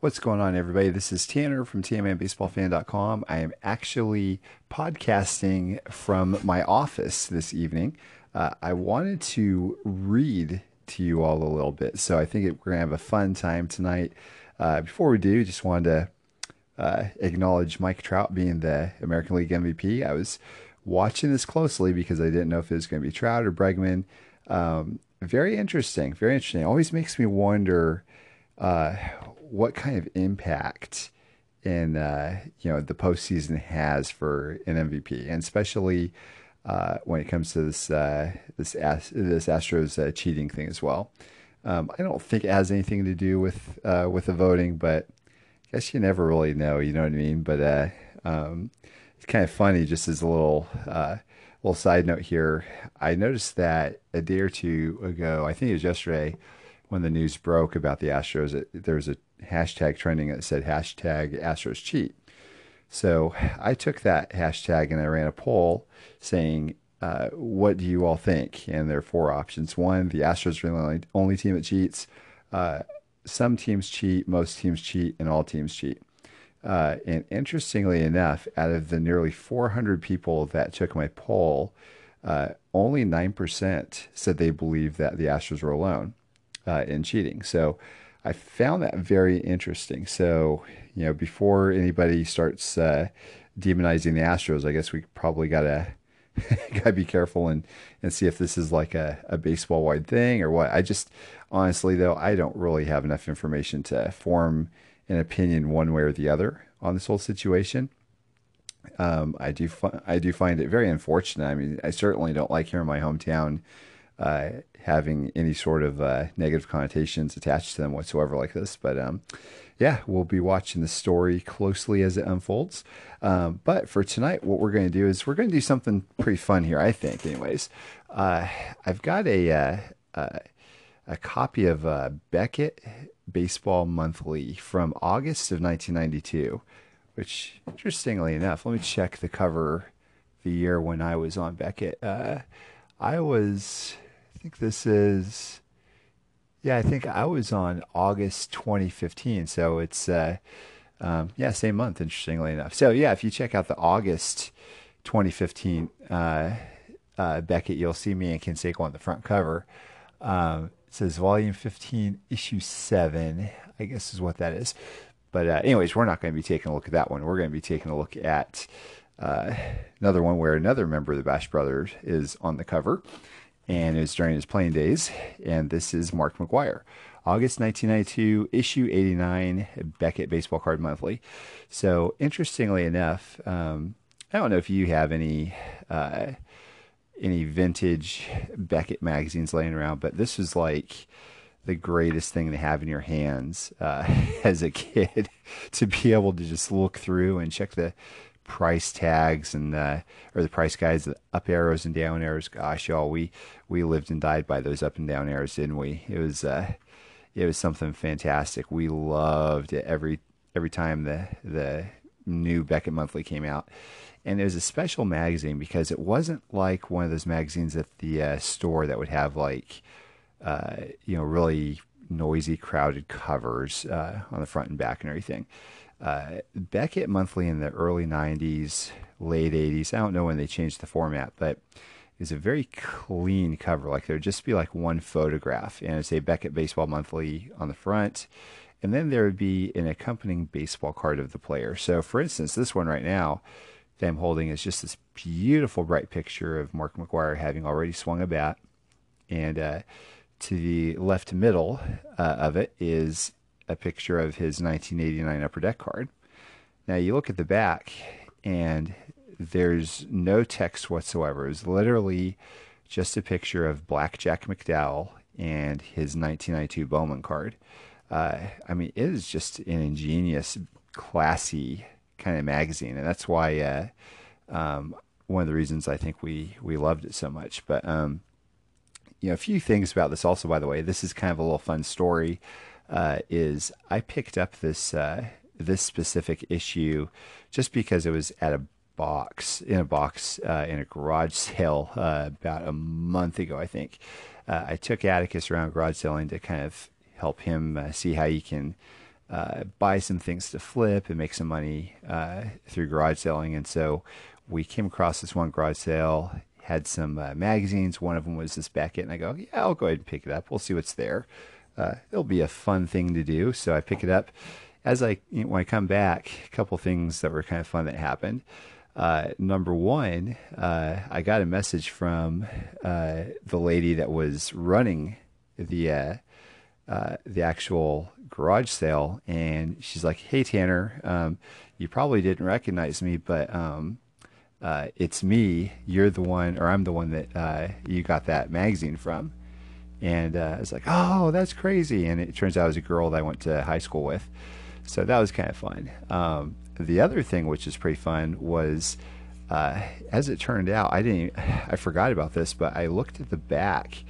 What's going on, everybody? This is Tanner from TNRBaseballFan.com. I am actually podcasting from my office this evening. Uh, I wanted to read to you all a little bit, so I think we're going to have a fun time tonight. Uh, before we do, just wanted to uh, acknowledge Mike Trout being the American League MVP. I was watching this closely because I didn't know if it was going to be Trout or Bregman. Um, very interesting. Very interesting. Always makes me wonder uh, what kind of impact in uh, you know the postseason has for an MVP, and especially uh, when it comes to this uh, this this Astros uh, cheating thing as well. Um, I don't think it has anything to do with uh, with the voting, but I guess you never really know. You know what I mean? But uh, um, it's kind of funny. Just as a little little side note here, I noticed that a day or two ago, I think it was yesterday, when the news broke about the Astros, it, there was a hashtag trending that said hashtag Astros cheat. So I took that hashtag and I ran a poll saying, uh, what do you all think? And there are four options. One, the Astros are the only, only team that cheats. Uh, some teams cheat, most teams cheat, and all teams cheat. Uh, and interestingly enough, out of the nearly 400 people that took my poll, uh, only 9% said they believe that the Astros were alone uh, in cheating. So I found that very interesting. So, you know, before anybody starts uh, demonizing the Astros, I guess we probably got to. gotta be careful and and see if this is like a, a baseball wide thing or what. I just honestly though I don't really have enough information to form an opinion one way or the other on this whole situation. Um, I do fi- I do find it very unfortunate. I mean, I certainly don't like here in my hometown uh, having any sort of uh, negative connotations attached to them whatsoever like this. But um, yeah, we'll be watching the story closely as it unfolds. Um, but for tonight, what we're going to do is we're going to do something pretty fun here, I think. Anyways, uh, I've got a uh, uh, a copy of uh, Beckett Baseball Monthly from August of 1992, which interestingly enough, let me check the cover the year when I was on Beckett. I was think this is, yeah, I think I was on August 2015. So it's, uh, um, yeah, same month, interestingly enough. So yeah, if you check out the August 2015 uh, uh, Beckett, you'll see me and Canseco on the front cover. Um, it says Volume 15, Issue 7, I guess is what that is. But uh, anyways, we're not going to be taking a look at that one. We're going to be taking a look at uh, another one where another member of the Bash Brothers is on the cover and it was during his playing days. And this is Mark McGwire, August 1992, issue 89, Beckett Baseball Card Monthly. So, interestingly enough, um, I don't know if you have any uh, any vintage Beckett magazines laying around, but this was like the greatest thing to have in your hands uh, as a kid to be able to just look through and check the price tags and uh, or the price guides, the up arrows and down arrows. Gosh, y'all, we we lived and died by those up and down arrows, didn't we? It was uh, it was something fantastic. We loved it every every time the the new Beckett Monthly came out. And it was a special magazine because it wasn't like one of those magazines at the uh, store that would have like, uh, you know, really noisy, crowded covers uh, on the front and back and everything. Uh, Beckett Monthly in the early 90s, late 80s, I don't know when they changed the format, but is a very clean cover. Like there'd just be like one photograph and it's a Beckett Baseball Monthly on the front. And then there would be an accompanying baseball card of the player. So, for instance, this one right now that I'm holding is just this beautiful, bright picture of Mark McGwire having already swung a bat. And uh, to the left middle uh, of it is a picture of his 1989 Upper Deck card. Now you look at the back, and there's no text whatsoever. It's literally just a picture of Blackjack McDowell and his 1992 Bowman card. Uh, I mean, it is just an ingenious, classy kind of magazine, and that's why uh, um, one of the reasons I think we we loved it so much. But um, you know, a few things about this also, by the way. This is kind of a little fun story uh, is I picked up this uh, this specific issue just because it was at a box in a box uh, in a garage sale uh, about a month ago, I think. Uh, I took Atticus around garage selling to kind of help him uh, see how he can buy some things to flip and make some money through garage selling. And so we came across this one garage sale, had some magazines. One of them was this Beckett, and I go, yeah, I'll go ahead and pick it up. We'll see what's there. Uh, it'll be a fun thing to do. So I pick it up. As I you know, when I come back, a couple things that were kind of fun that happened. Uh, number one, uh, I got a message from uh, the lady that was running the uh, uh, the actual garage sale, and she's like, "Hey Tanner, um, you probably didn't recognize me, but um, it's me. You're the one, or I'm the one that you got that magazine from." And I was like, "Oh, that's crazy!" And it turns out it was a girl that I went to high school with, so that was kind of fun. Um, the other thing, which is pretty fun, was uh, as it turned out, I didn't. I forgot about this, but I looked at the back.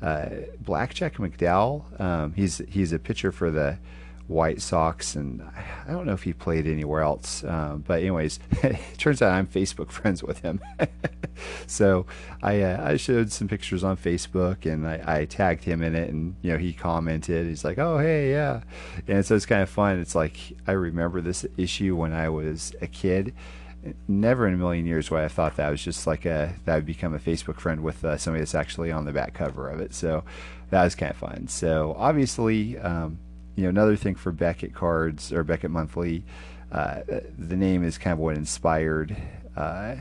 Uh, Blackjack McDowell. Um, he's he's a pitcher for the White Sox, and I don't know if he played anywhere else. Um, but anyways, it turns out I'm Facebook friends with him. so I uh, I showed some pictures on Facebook, and I, I, tagged him in it, and you know he commented. He's like, "Oh hey, yeah," and so it's kind of fun. It's like I remember this issue when I was a kid. Never in a million years would I have thought that I was just like a that would become a Facebook friend with uh, somebody that's actually on the back cover of it. So that was kind of fun. So obviously. Um, you know, another thing for Beckett cards or Beckett Monthly, uh, the name is kind of what inspired uh,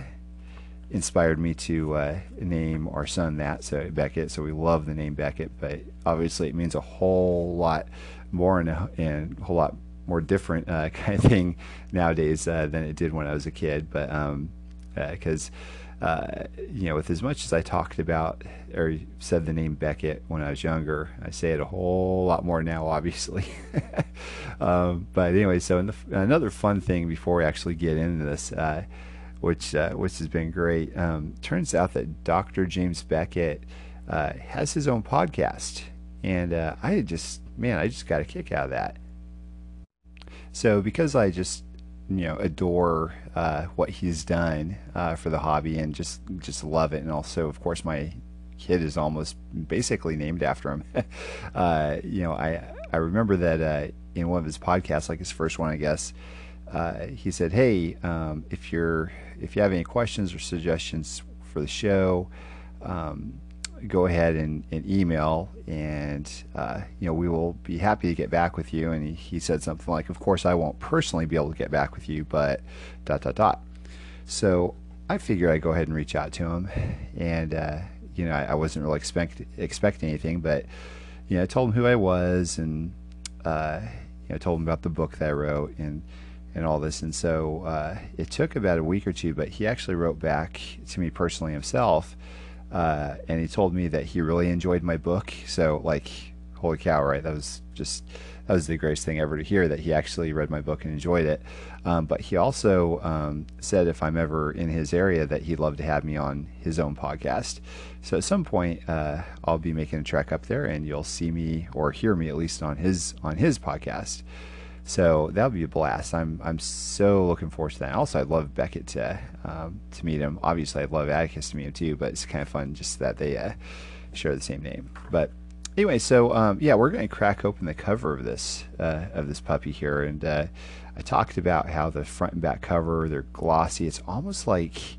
inspired me to uh, name our son that. So Beckett. So we love the name Beckett, but obviously it means a whole lot more and a, and a whole lot more different uh, kind of thing nowadays uh, than it did when I was a kid. But because um, uh, you know, with as much as I talked about or said the name Beckett when I was younger, I say it a whole lot more now, obviously. um, but anyway, so the, another fun thing before we actually get into this, uh, which uh, which has been great, um, turns out that Dr. James Beckett uh, has his own podcast, and uh, I just man, I just got a kick out of that. So because I just you know adore uh, what he's done uh, for the hobby and just just love it. And also, of course, my kid is almost basically named after him. uh, you know, I I remember that uh, in one of his podcasts, like his first one, I guess. Uh, he said, "Hey, um, if you're if you have any questions or suggestions for the show, um, go ahead and, and email, and uh, you know we will be happy to get back with you. And he, he said something like, "Of course, I won't personally be able to get back with you, but dot dot dot." So I figured I'd go ahead and reach out to him, and uh, you know I, I, wasn't really expect expecting anything, but you know I told him who I was, and uh, you know told him about the book that I wrote, and and all this. And so uh, it took about a week or two, but he actually wrote back to me personally himself uh, and he told me that he really enjoyed my book. So like, holy cow, right? That was just that was the greatest thing ever to hear that he actually read my book and enjoyed it. Um, but he also um, said if I'm ever in his area that he'd love to have me on his own podcast. So at some point, uh, I'll be making a trek up there, and you'll see me or hear me at least on his on his podcast. So that'll be a blast. I'm I'm so looking forward to that. Also, I'd love Beckett to um, to meet him. Obviously, I'd love Atticus to meet him too. But it's kind of fun just that they uh, share the same name. But anyway, so um, yeah, we're going to crack open the cover of this uh, of this puppy here, and uh, I talked about how the front and back cover they're glossy. It's almost like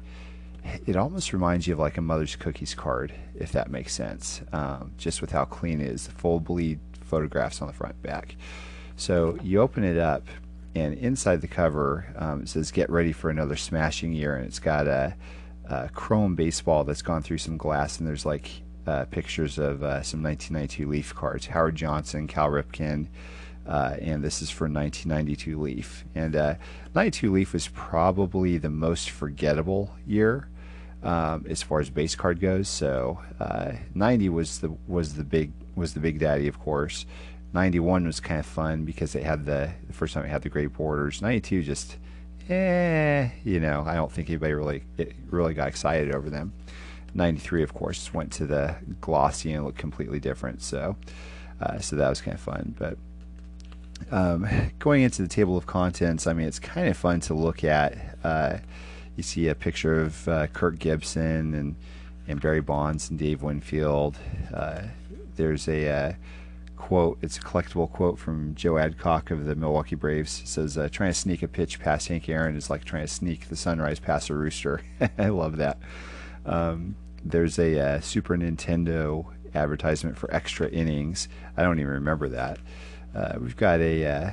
it almost reminds you of like a mother's cookies card, if that makes sense. Um, just with how clean it is, the full bleed photographs on the front and back. So you open it up, and inside the cover um, it says "Get ready for another smashing year," and it's got a, a chrome baseball that's gone through some glass, and there's like uh, pictures of uh, some 1992 Leaf cards: Howard Johnson, Cal Ripken. Uh, and this is for 1992 Leaf. And uh, 92 Leaf was probably the most forgettable year um, as far as base card goes. So uh, 90 was the was the big was the big daddy, of course. 91 was kind of fun because it had the, the first time it had the great borders. 92 just, eh, you know, I don't think anybody really really got excited over them. 93, of course, went to the glossy and looked completely different. So, uh, so that was kind of fun. But um, going into the table of contents, I mean, it's kind of fun to look at. Uh, you see a picture of uh, Kirk Gibson and and Barry Bonds and Dave Winfield. Uh, there's a uh, quote. It's a collectible quote from Joe Adcock of the Milwaukee Braves. It says, uh, "Trying to sneak a pitch past Hank Aaron is like trying to sneak the sunrise past a rooster." I love that. Um, there's a uh, Super Nintendo advertisement for extra innings. I don't even remember that. Uh, we've got a uh,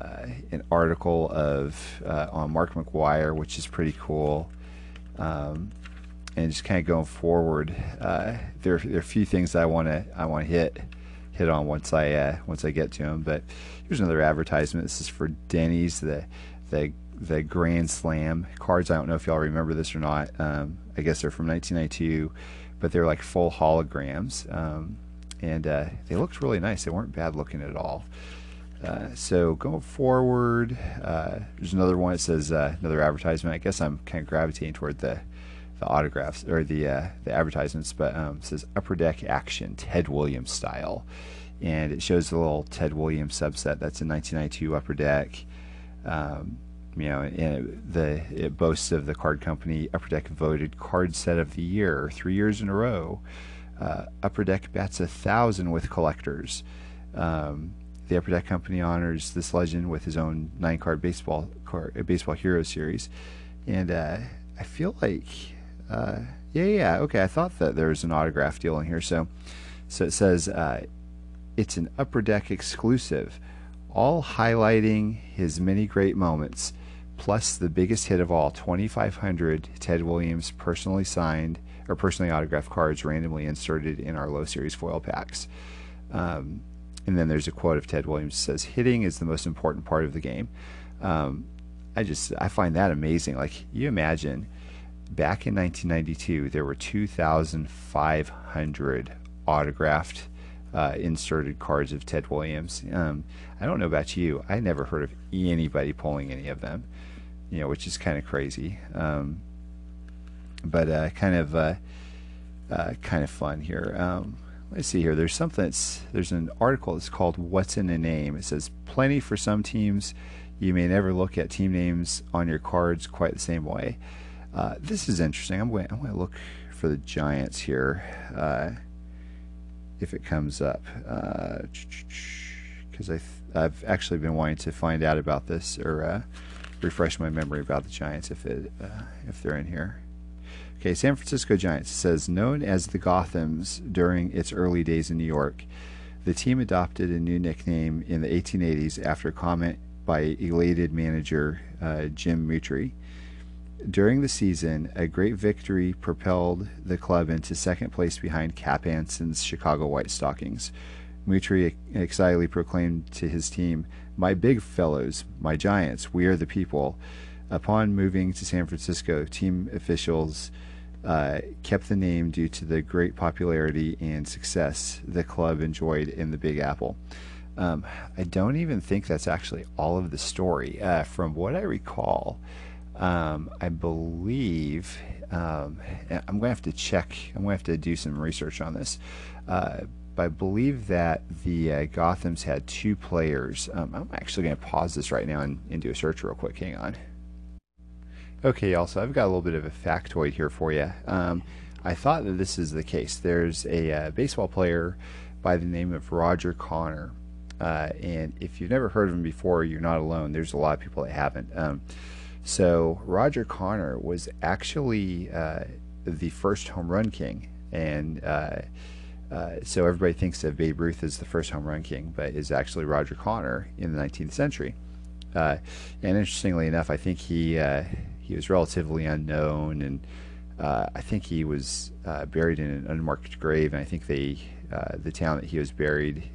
uh, an article of uh, on Mark McGwire, which is pretty cool. Um, and just kind of going forward, there, there are a few things I want to I want to hit hit on once I uh, once I get to them. But here's another advertisement. This is for Denny's the the the Grand Slam cards. I don't know if y'all remember this or not. Um, I guess they're from 1992, but they're like full holograms, um, and uh, they looked really nice. They weren't bad looking at all. Uh, so going forward, uh, there's another one. It says uh, another advertisement. I guess I'm kind of gravitating toward the the autographs or the uh, the advertisements, but um, says Upper Deck Action Ted Williams style, and it shows the little Ted Williams subset that's in 1992 Upper Deck. Um, you know, it, the it boasts of the card company Upper Deck voted card set of the year three years in a row. Uh, Upper Deck bats a thousand with collectors. Um, the Upper Deck company honors this legend with his own nine card baseball card, baseball hero series, and uh, I feel like uh, yeah, yeah, okay. I thought that there was an autograph deal in here. So, so it says uh, it's an Upper Deck exclusive, all highlighting his many great moments, plus the biggest hit of all: 2,500 Ted Williams personally signed or personally autographed cards randomly inserted in our low series foil packs. Um, and then there's a quote of Ted Williams says, "Hitting is the most important part of the game." Um, I just I find that amazing. Like you imagine back in 1992, there were 2,500 autographed uh, inserted cards of Ted Williams. Um, I don't know about you. I never heard of anybody pulling any of them, you know, which is kind of crazy. Um, but uh, kind of uh, uh kind of fun here. Um, let's see here. There's something that's there's an article that's called "What's in a Name." It says plenty for some teams. You may never look at team names on your cards quite the same way. Uh, this is interesting. I'm going, I'm going to look for the Giants here uh, if it comes up. Because uh, I've actually been wanting to find out about this or uh, refresh my memory about the Giants if, it, uh, if they're in here. Okay, San Francisco Giants says known as the Gothams during its early days in New York. The team adopted a new nickname in the 1880s after a comment by elated manager uh, Jim Mutrie. During the season, a great victory propelled the club into second place behind Cap Anson's Chicago White Stockings. Mutrie excitedly proclaimed to his team, My big fellows, my giants, we are the people. Upon moving to San Francisco, team officials uh, kept the name due to the great popularity and success the club enjoyed in the Big Apple. Um, I don't even think that's actually all of the story. Uh, from what I recall, um, I believe um, I'm going to have to check. I'm going to have to do some research on this. Uh, but I believe that the uh, Gothams had two players. Um, I'm actually going to pause this right now and, and, do a search real quick. Hang on. Okay, also I've got a little bit of a factoid here for you. Um, I thought that this is the case. There's a uh, baseball player by the name of Roger Connor. Uh, and if you've never heard of him before, you're not alone. There's a lot of people that haven't. Um, so Roger Connor was actually uh, the first home run king, and uh, uh, so everybody thinks of Babe Ruth as the first home run king, but is actually Roger Connor in the 19th century. Uh, and interestingly enough, I think he uh, he was relatively unknown, and uh, I think he was buried in an unmarked grave, and I think they the town that he was buried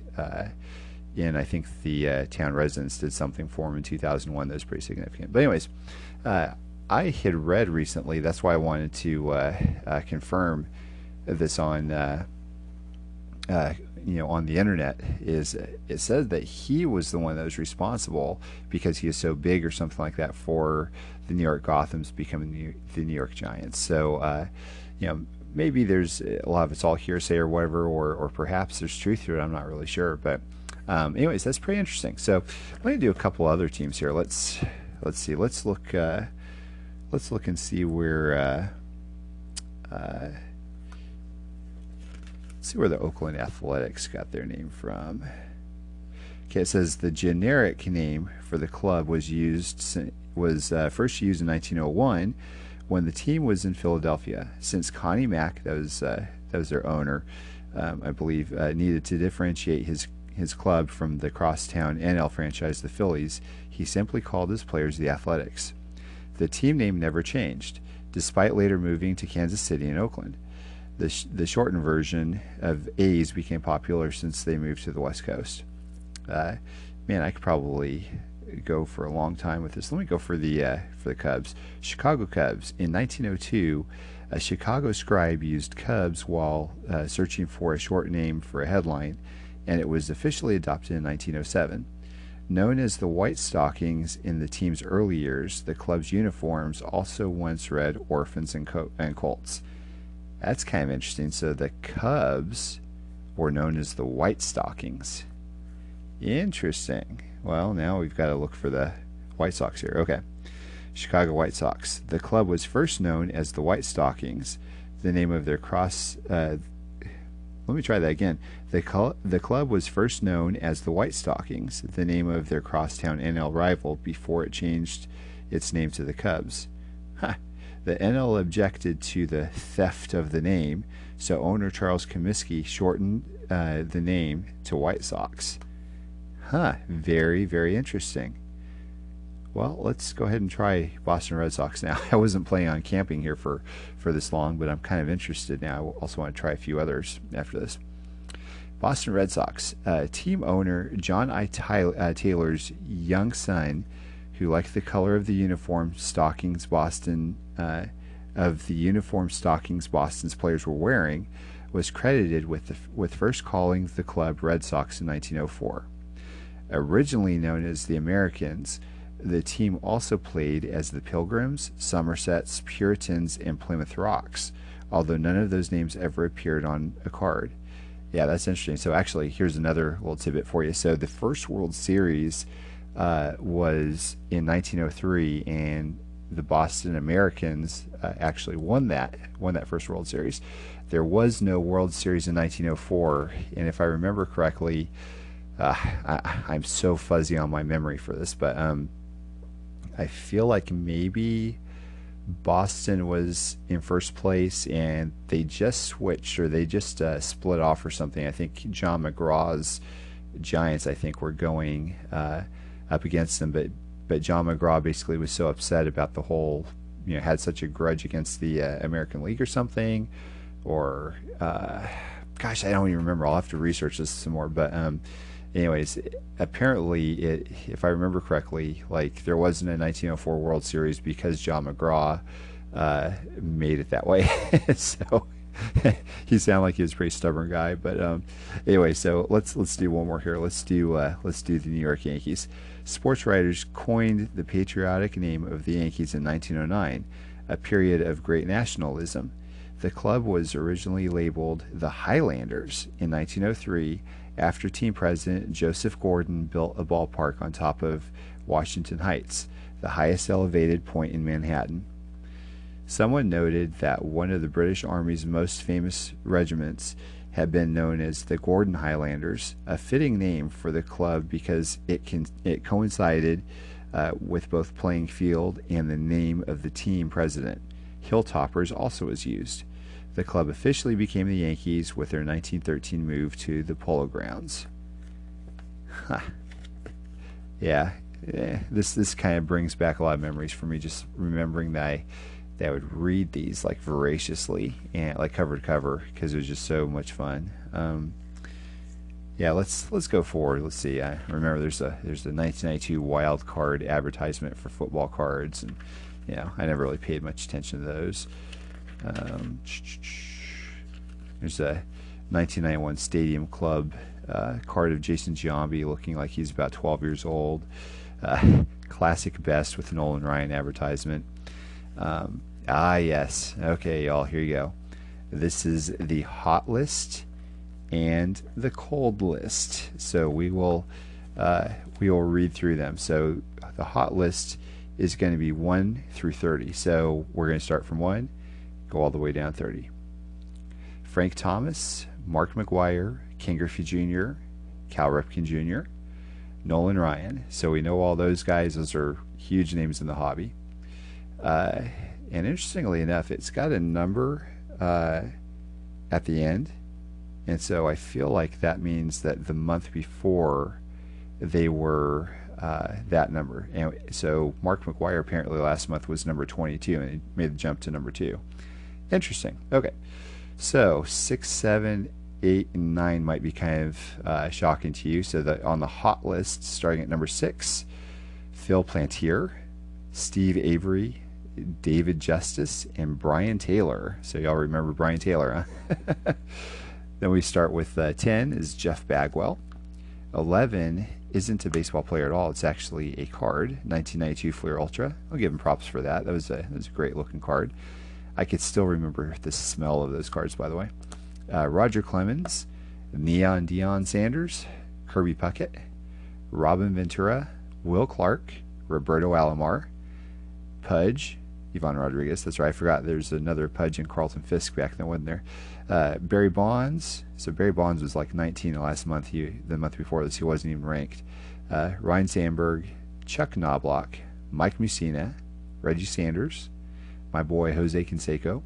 and I think the uh, town residents did something for him in 2001 that was pretty significant. But anyways, uh, I had read recently. That's why I wanted to uh, uh confirm this on uh, uh, you know on the internet. Is it says that he was the one that was responsible because he is so big or something like that for the New York Gothams becoming the New York Giants. So you know maybe there's a lot of it's all hearsay or whatever, or or perhaps there's truth to it. I'm not really sure, but um, anyways, that's pretty interesting. So going to do a couple other teams here. Let's let's see. Let's look. Uh, let's look and see where. Uh, uh, see where the Oakland Athletics got their name from. Okay, it says the generic name for the club was used was uh, first used in 1901 when the team was in Philadelphia. Since Connie Mack, that was uh, that was their owner, um, I believe, uh, needed to differentiate his his club from the crosstown NL franchise, the Phillies, he simply called his players the Athletics. The team name never changed, despite later moving to Kansas City and Oakland. The, sh- the shortened version of A's became popular since they moved to the West Coast. Uh, man, I could probably go for a long time with this. Let me go for the uh, for the Cubs. Chicago Cubs in 1902. A Chicago scribe used Cubs while uh, searching for a short name for a headline, and it was officially adopted in 1907. Known as the White Stockings in the team's early years, the club's uniforms also once read Orphans and, Co- and Colts. That's kind of interesting. So the Cubs were known as the White Stockings. Interesting. Well, now we've got to look for the White Sox here. Okay. Chicago White Sox. The club was first known as the White Stockings. The name of their cross. Uh, let me try that again. The, the club was first known as the White Stockings, the name of their crosstown NL rival, before it changed its name to the Cubs. Huh. The NL objected to the theft of the name, so owner Charles Comiskey shortened uh, the name to White Sox. Huh, very, very interesting. Well, let's go ahead and try Boston Red Sox now. I wasn't planning on camping here for, for this long, but I'm kind of interested now. I also want to try a few others after this. Boston Red Sox uh, team owner John I. Tyler, uh, Taylor's young son, who liked the color of the uniform stockings Boston uh, of the uniform stockings Boston's players were wearing, was credited with the, with first calling the club Red Sox in 1904. Originally known as the Americans, the team also played as the Pilgrims, Somersets, Puritans, and Plymouth Rocks, although none of those names ever appeared on a card. Yeah, that's interesting. So, actually, here's another little tidbit for you. So, the first World Series uh, was in 1903, and the Boston Americans uh, actually won that won that first World Series. There was no World Series in 1904, and if I remember correctly, uh, I, am so fuzzy on my memory for this, but um, I feel like maybe Boston was in first place and they just switched or they just uh, split off or something. I think John McGraw's Giants, I think, were going uh, up against them, but but John McGraw basically was so upset about the whole, you know, had such a grudge against the uh, American League or something, or uh, gosh, I don't even remember. I'll have to research this some more, but. Um, anyways, apparently, it, if I remember correctly, like there wasn't a 1904 World Series because John McGraw uh, made it that way. so he sounded like he was a pretty stubborn guy. But um, anyway, so let's let's do one more here. Let's do uh, let's do the New York Yankees. Sports writers coined the patriotic name of the Yankees in 1909, a period of great nationalism. The club was originally labeled the Highlanders in 1903 after team president Joseph Gordon built a ballpark on top of Washington Heights, the highest elevated point in Manhattan. Someone noted that one of the British Army's most famous regiments had been known as the Gordon Highlanders, a fitting name for the club because it can, it coincided uh, with both playing field and the name of the team president. Hilltoppers also was used. The club officially became the Yankees with their 1913 move to the Polo Grounds. Huh. Yeah, this this kind of brings back a lot of memories for me. Just remembering that I that I would read these like voraciously and like cover to cover because it was just so much fun. Um, yeah, let's let's go forward. Let's see. I remember there's a there's a 1992 wild card advertisement for football cards, and you know I never really paid much attention to those. Um, there's a 1991 Stadium Club uh, card of Jason Giambi looking like he's about 12 years old. Uh, classic best with Nolan Ryan advertisement. Um, ah, yes. Okay, y'all, here you go. This is the hot list and the cold list. So we will uh, we will read through them. So the hot list is going to be 1 through 30. So we're going to start from 1 go all the way down 30. Frank Thomas, Mark McGwire, Ken Griffey Jr., Cal Ripken Jr., Nolan Ryan. So we know all those guys. Those are huge names in the hobby. Uh, and interestingly enough, it's got a number uh, at the end. And so I feel like that means that the month before they were uh, that number. And so Mark McGwire apparently last month was number 22 and he made the jump to number two. Interesting. Okay. So six, seven, eight, and nine might be kind of uh, shocking to you. So that on the hot list, starting at number six, Phil Plantier, Steve Avery, David Justice, and Brien Taylor. So y'all remember Brien Taylor, huh? then we start with uh, 10 is Jeff Bagwell. 11 isn't a baseball player at all. It's actually a card, 1992 Fleer Ultra. I'll give him props for that. That was a that was a great looking card. I could still remember the smell of those cards, by the way. Uh, Roger Clemens, Neon Dion Sanders, Kirby Puckett, Robin Ventura, Will Clark, Roberto Alomar, Pudge, Ivan Rodriguez. That's right. I forgot there's another Pudge and Carlton Fisk back then, wasn't there? Uh, Barry Bonds. So Barry Bonds was like 19 the last month. He the month before this he wasn't even ranked. Uh, Ryne Sandberg, Chuck Knobloch, Mike Mussina, Reggie Sanders, my boy Jose Canseco.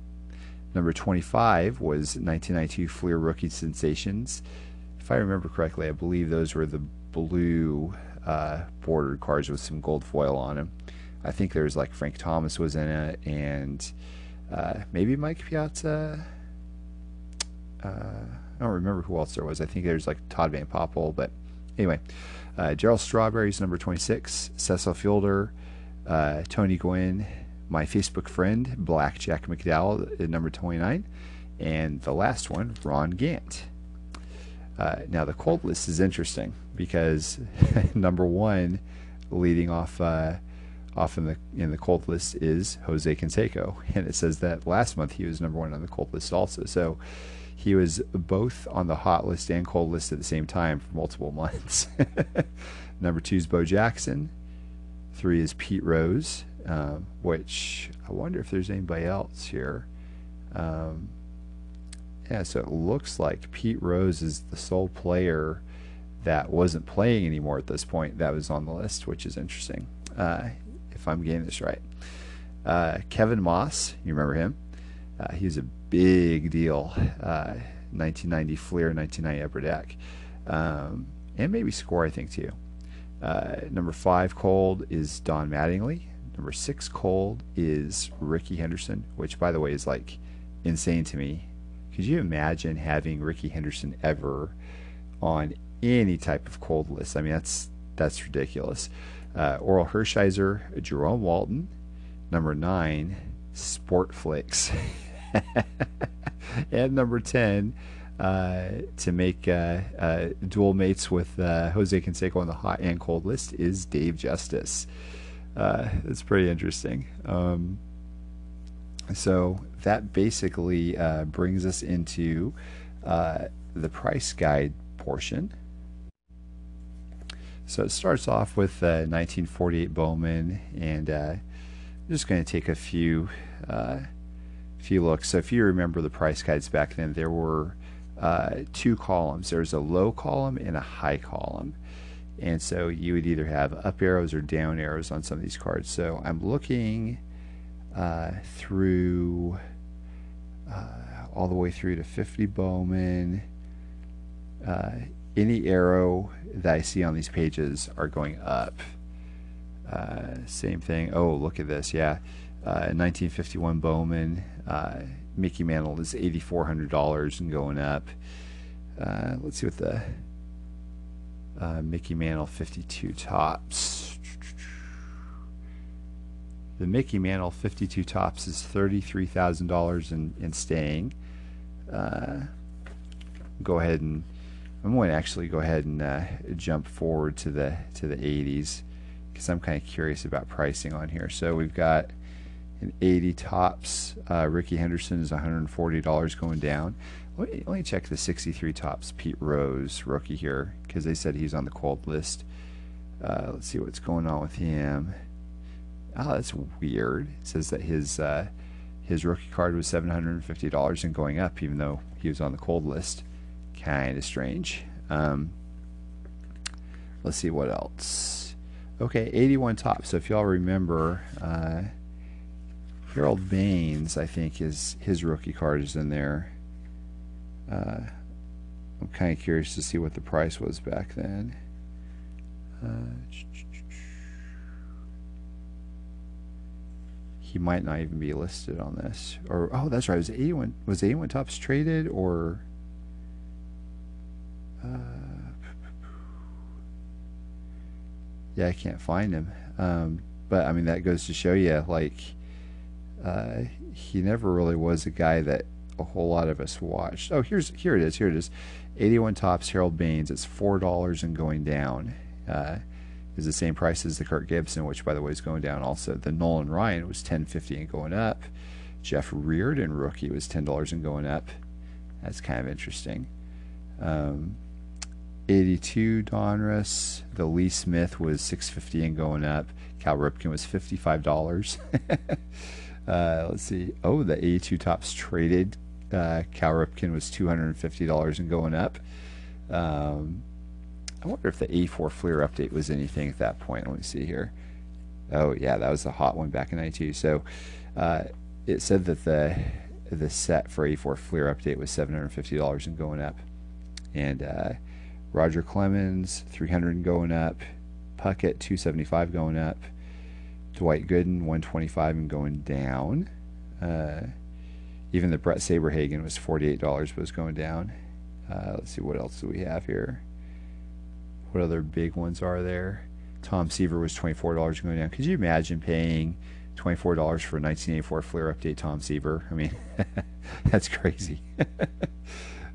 Number 25 was 1992 Fleer Rookie Sensations. If I remember correctly, I believe those were the blue uh, bordered cards with some gold foil on them. I think there was like Frank Thomas was in it, and uh, maybe Mike Piazza. Uh, I don't remember who else there was. I think there's like Todd Van Poppel, but anyway, uh, Darryl Strawberry's number 26, Cecil Fielder, uh, Tony Gwynn, my Facebook friend Blackjack McDowell at number 29, and the last one, Ron Gant. Uh, now the cold list is interesting because number one, leading off uh, off in the in the cold list is Jose Canseco, and it says that last month he was number one on the cold list also. So he was both on the hot list and cold list at the same time for multiple months. number two is Bo Jackson. Three is Pete Rose, um, which I wonder if there's anybody else here. Um, yeah, so it looks like Pete Rose is the sole player that wasn't playing anymore at this point that was on the list, which is interesting. Uh, if I'm getting this right. Uh, Kevin Maas, you remember him? Uh, he was a big deal. 1990 uh, Fleer, 1990 Upper Deck, um, and maybe Score, I think too. Uh, number five cold is Don Mattingly. Number six cold is Rickey Henderson, which by the way is like insane to me. Could you imagine having Rickey Henderson ever on any type of cold list? I mean, that's that's ridiculous. Uh, Orel Hershiser, Jerome Walton, number nine, Sportflics, and number ten uh, to make uh, uh, dual mates with uh, Jose Canseco on the hot and cold list is Dave Justice. Uh, it's pretty interesting. Um, so that basically uh, brings us into the price guide portion. So it starts off with uh, 1948 Bowman, and uh, I'm just going to take a few uh, few looks. So if you remember the price guides back then, there were uh, two columns. There was a low column and a high column, and so you would either have up arrows or down arrows on some of these cards. So I'm looking uh, through uh, all the way through to 50 Bowman any arrow that I see on these pages are going up. Uh, same thing. Oh, look at this. Yeah. Uh, 1951 Bowman. Uh, Mickey Mantle is $8,400 and going up. Uh, let's see what the uh, Mickey Mantle 52 Topps. The Mickey Mantle 52 Topps is $33,000 in, in staying. Uh, go ahead and I'm going to actually go ahead and uh, jump forward to the to the 80s because I'm kind of curious about pricing on here. So we've got an 80 Topps. Uh, Rickey Henderson is $140 going down. Let me, let me check the 63 Topps Pete Rose, rookie here, because they said he's on the cold list. Uh, let's see what's going on with him. Oh, that's weird. It says that his uh, his rookie card was $750 and going up, even though he was on the cold list. kind of strange. Um, let's see what else. Okay, 81 Topps. So if y'all remember, uh, Harold Baines, I think, is his rookie card is in there. Uh, I'm kind of curious to see what the price was back then. Uh, he might not even be listed on this. Or oh, that's right. Was 81 was 81 Topps traded or? Uh, yeah, I can't find him. Um, but I mean, that goes to show you, like, uh, he never really was a guy that a whole lot of us watched. Oh, here's here it is. Here it is. 81 Topps Harold Baines. It's four dollars and going down. Uh, is the same price as the Kirk Gibson, which by the way is going down. Also, the Nolan Ryan was 10.50 and going up. Jeff Reardon rookie was ten dollars and going up. That's kind of interesting. Um, 82 Donruss. The Lee Smith was 650 and going up. Cal Ripken was $55. uh, let's see. Oh, the 82 Topps traded. Uh, Cal Ripken was $250 and going up. Um, I wonder if the A4 Fleer update was anything at that point. Let me see here. Oh, yeah, that was the hot one back in 92. So uh, it said that the the set for A4 Fleer update was $750 and going up. And uh, Roger Clemens, 300 going up. Puckett, 275 going up. Dwight Gooden, 125 and going down. Uh, even the Bret Saberhagen was $48 was going down. Uh, let's see what else do we have here. What other big ones are there? Tom Seaver was $24 going down. Could you imagine paying $24 for a 1984 Fleer update Tom Seaver? I mean, that's crazy.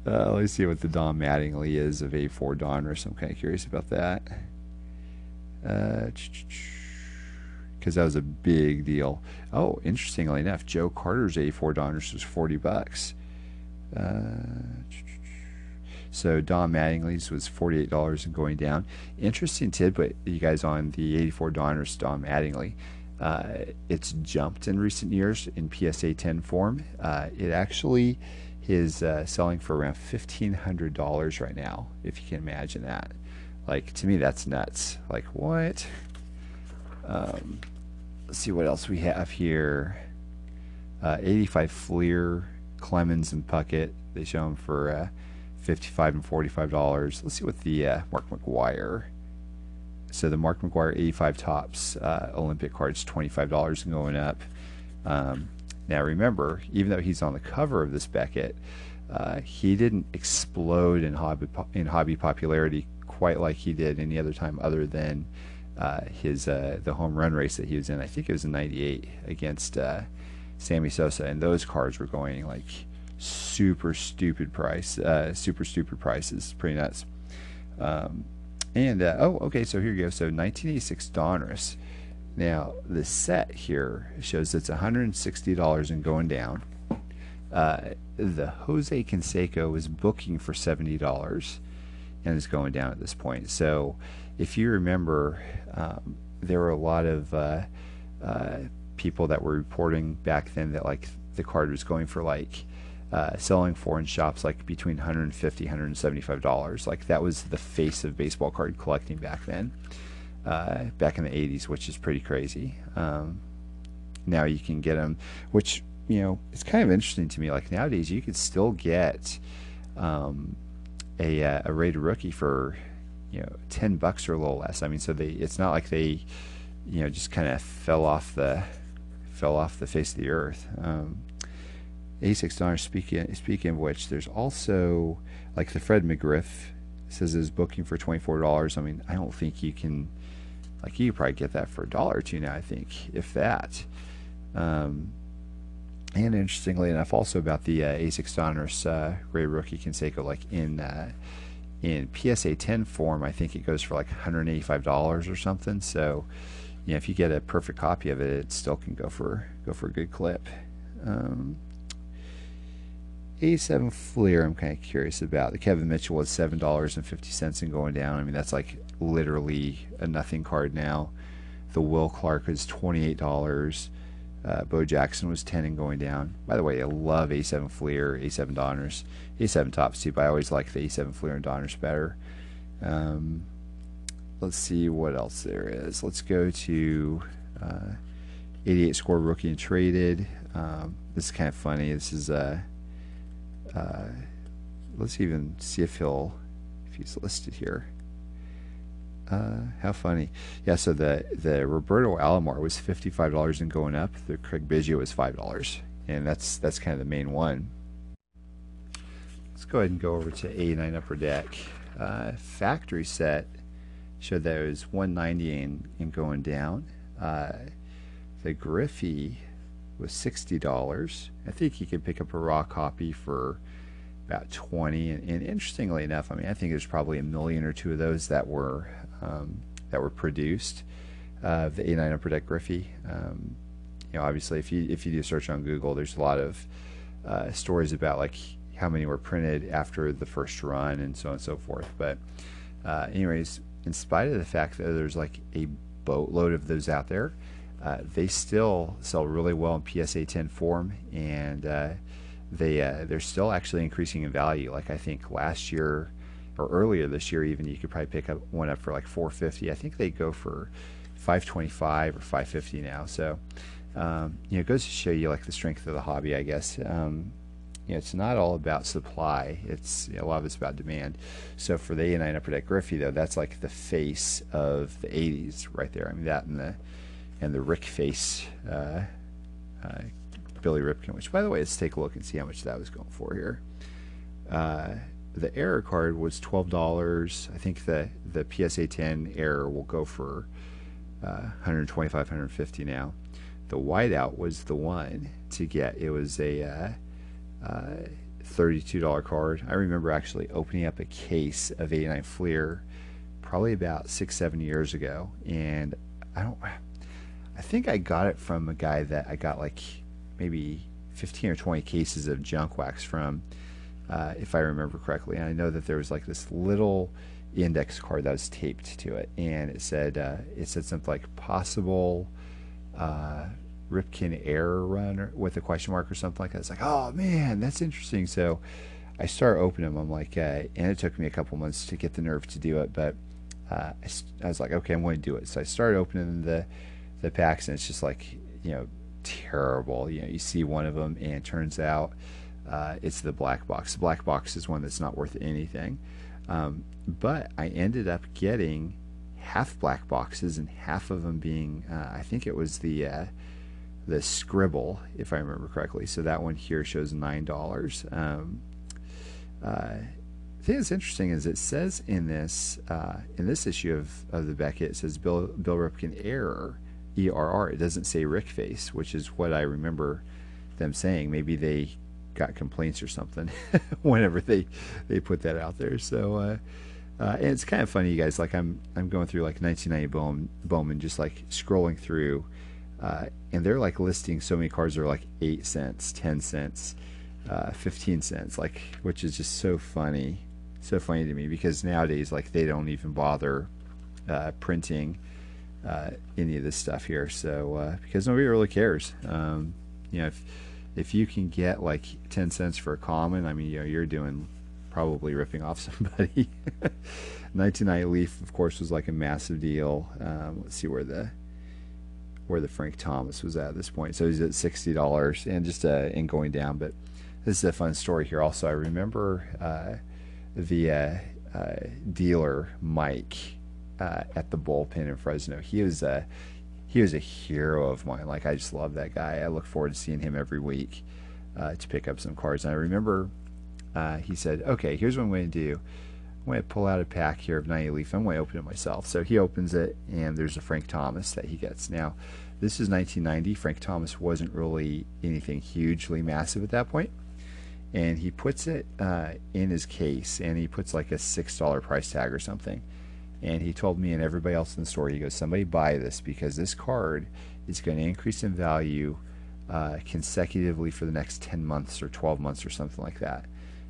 Uh, let's see what the Don Mattingly is of A4 Donruss. I'm kind of curious about that. Because that was a big deal. Oh, interestingly enough, Joe Carter's eighty-four Donruss was 40 bucks. Uh, so Don Mattingly's was $48 and going down. Interesting tidbit, you guys, on the 84 Donruss Don Mattingly. Uh, it's jumped in recent years in PSA 10 form. Uh, it actually is uh, selling for around $1,500 right now, if you can imagine that. Like, to me, that's nuts. Like, what? Um, let's see what else we have here. Uh, 85 Fleer, Clemens, and Puckett. They show them for uh, 55 and $45. Let's see what the uh, Mark McGwire. So the Mark McGwire 85 Topps uh, Olympic cards, $25 and going up. Um, now remember, even though he's on the cover of this Beckett, uh, he didn't explode in hobby in hobby popularity quite like he did any other time, other than uh, his uh, the home run race that he was in. I think it was in '98 against uh, Sammy Sosa, and those cards were going like super stupid price, uh, super stupid prices, pretty nuts. Um, and oh, okay, so here you go. So 1986 Donruss now, the set here shows it's $160 and going down. Uh, the Jose Canseco is booking for $70 and is going down at this point. So, if you remember, um, there were a lot of uh, uh, people that were reporting back then that like the card was going for like uh, selling foreign shops like between 150 175 dollars like that was the face of baseball card collecting back then uh, back in the 80s, which is pretty crazy. Um, now you can get them, which, you know, it's kind of interesting to me. Like nowadays, you could still get um, a, uh, a rated rookie for, you know, 10 bucks or a little less. I mean, so they, it's not like they, you know, just kind of fell off the, fell off the face of the earth. Um, 86 Donruss. Speaking speaking of which, there's also like the Fred McGriff says is booking for twenty four dollars. I mean, I don't think you can like you probably get that for a dollar or two now, I think, if that. Um, and interestingly enough, also about the uh, A6 Donruss uh, Ray Rookie Canseco, like in uh, in PSA 10 form, I think it goes for like $185 or something. So, you know, if you get a perfect copy of it, it still can go for go for a good clip. Um, A7 Fleer, I'm kind of curious about. The Kevin Mitchell was seven dollars and fifty cents and going down. I mean, that's like literally a nothing card now. The Will Clark is $28. Uh, Bo Jackson was 10 and going down. By the way, I love A7 Fleer, A7 Donruss, A7 Top but I always like the A7 Fleer and Donruss better. Um, let's see what else there is. Let's go to uh, 88 score rookie and traded. Um, this is kind of funny. This is a. Uh, uh, let's even see if he'll if he's listed here. Uh, how funny. Yeah, so the the Roberto Alomar was fifty five dollars and going up. The Craig Biggio was five dollars, and that's that's kind of the main one. Let's go ahead and go over to A nine upper deck. Uh, factory set showed that it was one ninety and, and going down. Uh, the Griffey was sixty dollars. I think you could pick up a raw copy for about twenty. And, and, interestingly enough, I mean, I think there's probably a million or two of those that were um, that were produced. Uh, the A9 Upper Deck Griffey. Um, you know, obviously, if you if you do a search on Google, there's a lot of uh, stories about like how many were printed after the first run and so on and so forth. But, uh, anyways, in spite of the fact that there's like a boatload of those out there, uh, they still sell really well in PSA 10 form, and uh, they uh, they're still actually increasing in value. Like I think last year or earlier this year, even you could probably pick up one up for like 450. I think they go for 525 or 550 now. So um, you know, it goes to show you like the strength of the hobby, I guess. Um, you know, it's not all about supply. It's you know, a lot of it's about demand. So for the A9 Upper Deck Griffey, though, that's like the face of the 80s right there. I mean, that and the and the Rick face, uh, uh, Billy Ripken. Which, by the way, let's take a look and see how much that was going for here. Uh, the error card was twelve dollars. I think the the PSA 10 error will go for uh, 125, 150 now. The whiteout was the one to get. It was a uh, uh, $32 card. I remember actually opening up a case of 89 Fleer probably about six, seven years ago, and I don't. I think I got it from a guy that I got like maybe 15 or 20 cases of junk wax from uh, if I remember correctly. And I know that there was like this little index card that was taped to it, and it said uh, it said something like possible uh, Ripken error run with a question mark or something like that. It's like, oh man, that's interesting. So I start opening them. I'm like, uh, and it took me a couple months to get the nerve to do it, but uh, I, I was like, okay, I'm going to do it. So I started opening the the packs, and it's just like, you know, terrible. You know, you see one of them, and it turns out uh, it's the black box. The black box is one that's not worth anything. Um, but I ended up getting half black boxes and half of them being, uh, I think it was the uh, the scribble, if I remember correctly. So that one here shows nine dollars. Um, uh, the thing that's interesting is it says in this uh, in this issue of, of the Beckett, it says Bill Bill Ripken error, ERR. It doesn't say Rick face, which is what I remember them saying. Maybe they got complaints or something whenever they they put that out there. So uh, uh, and it's kind of funny, you guys. Like I'm I'm going through like 1990 Bowman, Bowman just like scrolling through, uh, and they're like listing so many cards that are like eight cents, ten cents, uh, fifteen cents, like which is just so funny, so funny to me because nowadays like they don't even bother uh, printing uh, any of this stuff here. So uh because nobody really cares, um, you know if if you can get like 10 cents for a common, I mean, you know, you're doing probably ripping off somebody. 1990 Leaf, of course, was like a massive deal. Um, let's see where the where the Frank Thomas was at this point. So he's at sixty dollars and just uh, and going down. But this is a fun story here. Also, I remember uh, the uh, uh dealer Mike uh, at the bullpen in Fresno. He was a he was a hero of mine. Like I just love that guy. I look forward to seeing him every week uh, to pick up some cards. And I remember uh, he said, "Okay, here's what I'm going to do. I'm going to pull out a pack here of 90 Leaf. I'm going to open it myself." So he opens it, and there's a Frank Thomas that he gets. Now, this is 1990. Frank Thomas wasn't really anything hugely massive at that point, and he puts it uh, in his case, and he puts like a six dollar price tag or something and he told me and everybody else in the store, he goes, somebody buy this because this card is going to increase in value uh, consecutively for the next 10 months or 12 months or something like that.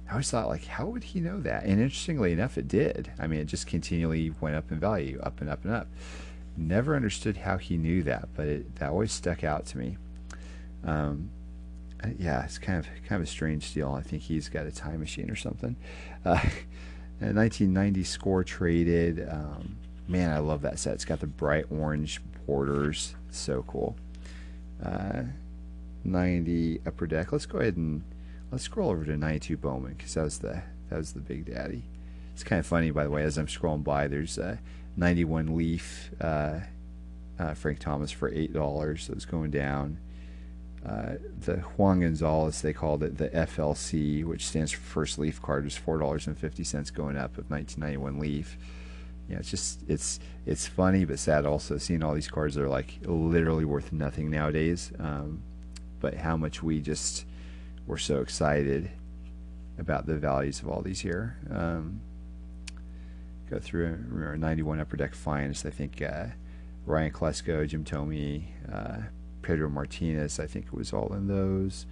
I always thought, like, how would he know that? And interestingly enough, it did. I mean, it just continually went up in value, up and up and up. Never understood how he knew that, but it, that always stuck out to me. Um, uh, yeah, it's kind of kind of a strange deal. I think he's got a time machine or something. Uh, 1990 score traded. Um, man, I love that set. It's got the bright orange borders. So cool. Uh, 90 upper deck. Let's go ahead and let's scroll over to 92 Bowman because that was the that was the big daddy. It's kind of funny, by the way, as I'm scrolling by. There's a 91 Leaf uh, uh, Frank Thomas for eight dollars. So it's going down. Uh, the Juan Gonzalez, they called it the FLC, which stands for First Leaf card, was four dollars and fifty cents going up of 1991 Leaf. Yeah, it's just it's it's funny but sad also seeing all these cards that are like literally worth nothing nowadays. Um, but how much we just were so excited about the values of all these here. Um, go through remember 91 Upper Deck Finest. I think uh, Ryan Klesko, Jim Thome, uh, Pedro Martinez. I think it was all in those.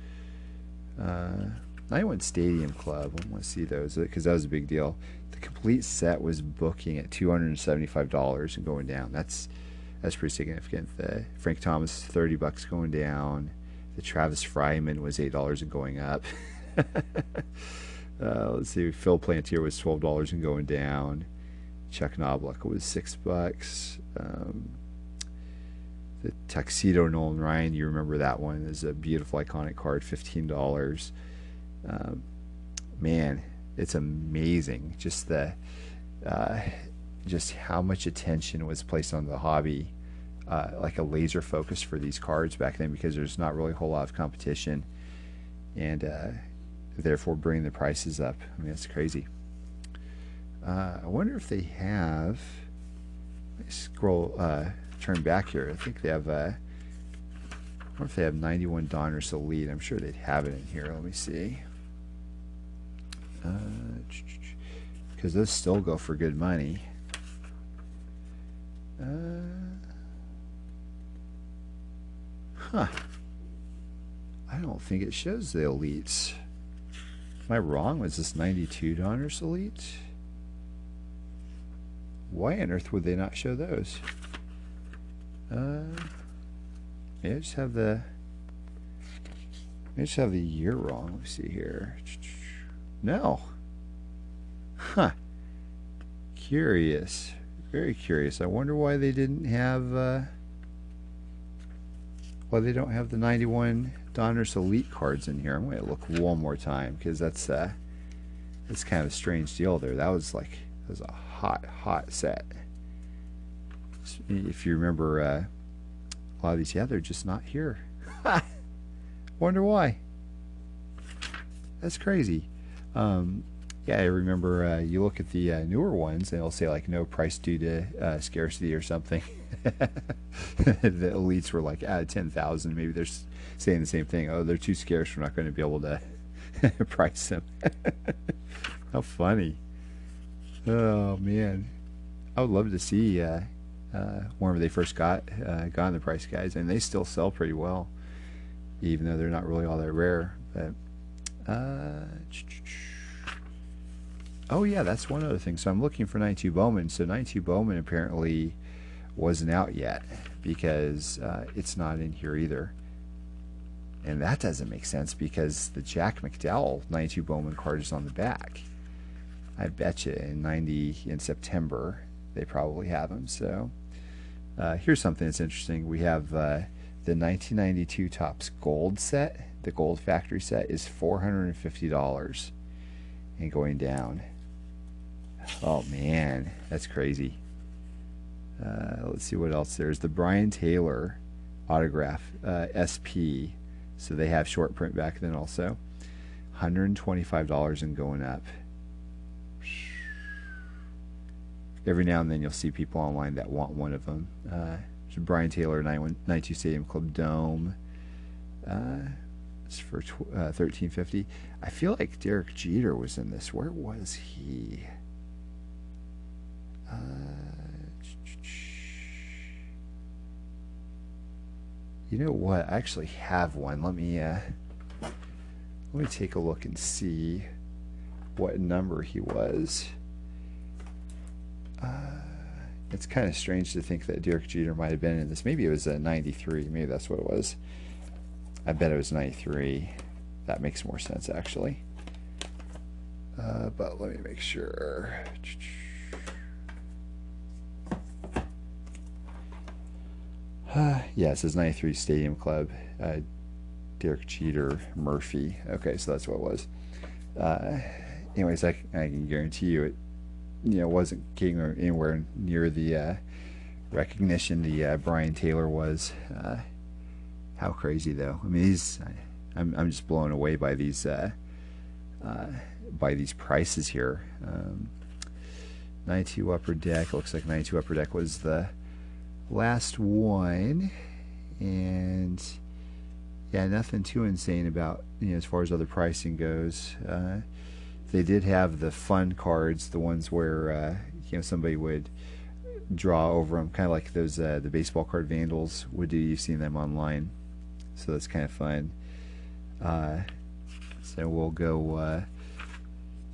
Uh, 91 Stadium Club. I want to see those because that was a big deal. The complete set was booking at $275 and going down. That's that's pretty significant. The Frank Thomas 30 bucks going down. The Travis Fryman was eight dollars and going up. uh, let's see, Phil Plantier was twelve dollars and going down. Chuck Knoblauch was six bucks. Um, the Tuxedo Nolan Ryan, you remember that one? is a beautiful iconic card, fifteen dollars. Um, man, it's amazing. Just the uh, just how much attention was placed on the hobby uh, like a laser focus for these cards back then because there's not really a whole lot of competition, and uh, therefore bringing the prices up. I mean, that's crazy. Uh, I wonder if they have. scroll, uh, turn back here. I think they have. Uh, I wonder if they have 91 Donruss Elite. I'm sure they'd have it in here. Let me see. Because uh, those still go for good money. Uh, Huh. I don't think it shows the elites. Am I wrong? Was this 92 Donruss Elite? Why on earth would they not show those? Uh, maybe I just have the. I just have the year wrong. Let's see here. No. Huh. Curious. Very curious. I wonder why they didn't have. Uh, well, they don't have the 91 Donruss Elite cards in here. I'm going to look one more time because that's uh, that's kind of a strange deal there. That was like that was a hot, hot set. If you remember, uh, a lot of these, yeah, they're just not here. Wonder why. That's crazy. Um, yeah, I remember uh, you look at the uh, newer ones and it'll say like no price due to uh, scarcity or something. the elites were like of 10,000. Maybe they're saying the same thing. Oh, they're too scarce. We're not going to be able to price them. How funny. Oh, man. I would love to see uh, uh, whenever they first got, uh, got on the price guys, and they still sell pretty well, even though they're not really all that rare. But, uh, oh, yeah, that's one other thing. So I'm looking for 92 Bowman. So 92 Bowman apparently wasn't out yet because uh, it's not in here either. And that doesn't make sense because the Jack McDowell 92 Bowman card is on the back. I bet you in 90 in September they probably have them. So uh, here's something that's interesting. We have uh, the 1992 Topps Gold set. The Gold Factory set is $450 and going down. Oh man, that's crazy. Uh, let's see what else there's. The Brien Taylor autograph uh, SP. So they have short print back then also. $125 and going up. Every now and then you'll see people online that want one of them. Uh, Brien Taylor, 92 Stadium Club Dome. Uh, it's for tw- uh, 1350 I feel like Derek Jeter was in this. Where was he? Uh, You know what? I actually have one. Let me uh, let me take a look and see what number he was. Uh, it's kind of strange to think that Derek Jeter might have been in this. Maybe it was a 93. Maybe that's what it was. I bet it was 93. That makes more sense, actually. Uh, but let me make sure. Uh, yeah, it says 93 Stadium Club. Uh, Derek Jeter Murphy. Okay, so that's what it was. Uh, anyways, I, I can guarantee you it, you know, wasn't getting anywhere near the uh, recognition the uh, Brien Taylor was. Uh, how crazy though! I mean, he's I'm I'm just blown away by these uh, uh, by these prices here. Um, 92 Upper Deck looks like 92 Upper Deck was the last one, and yeah, nothing too insane about you know as far as other pricing goes. They did have the fun cards, the ones where uh, you know somebody would draw over them, kind of like those uh, the baseball card vandals would do. You've seen them online, so that's kind of fun. Uh, so we'll go uh,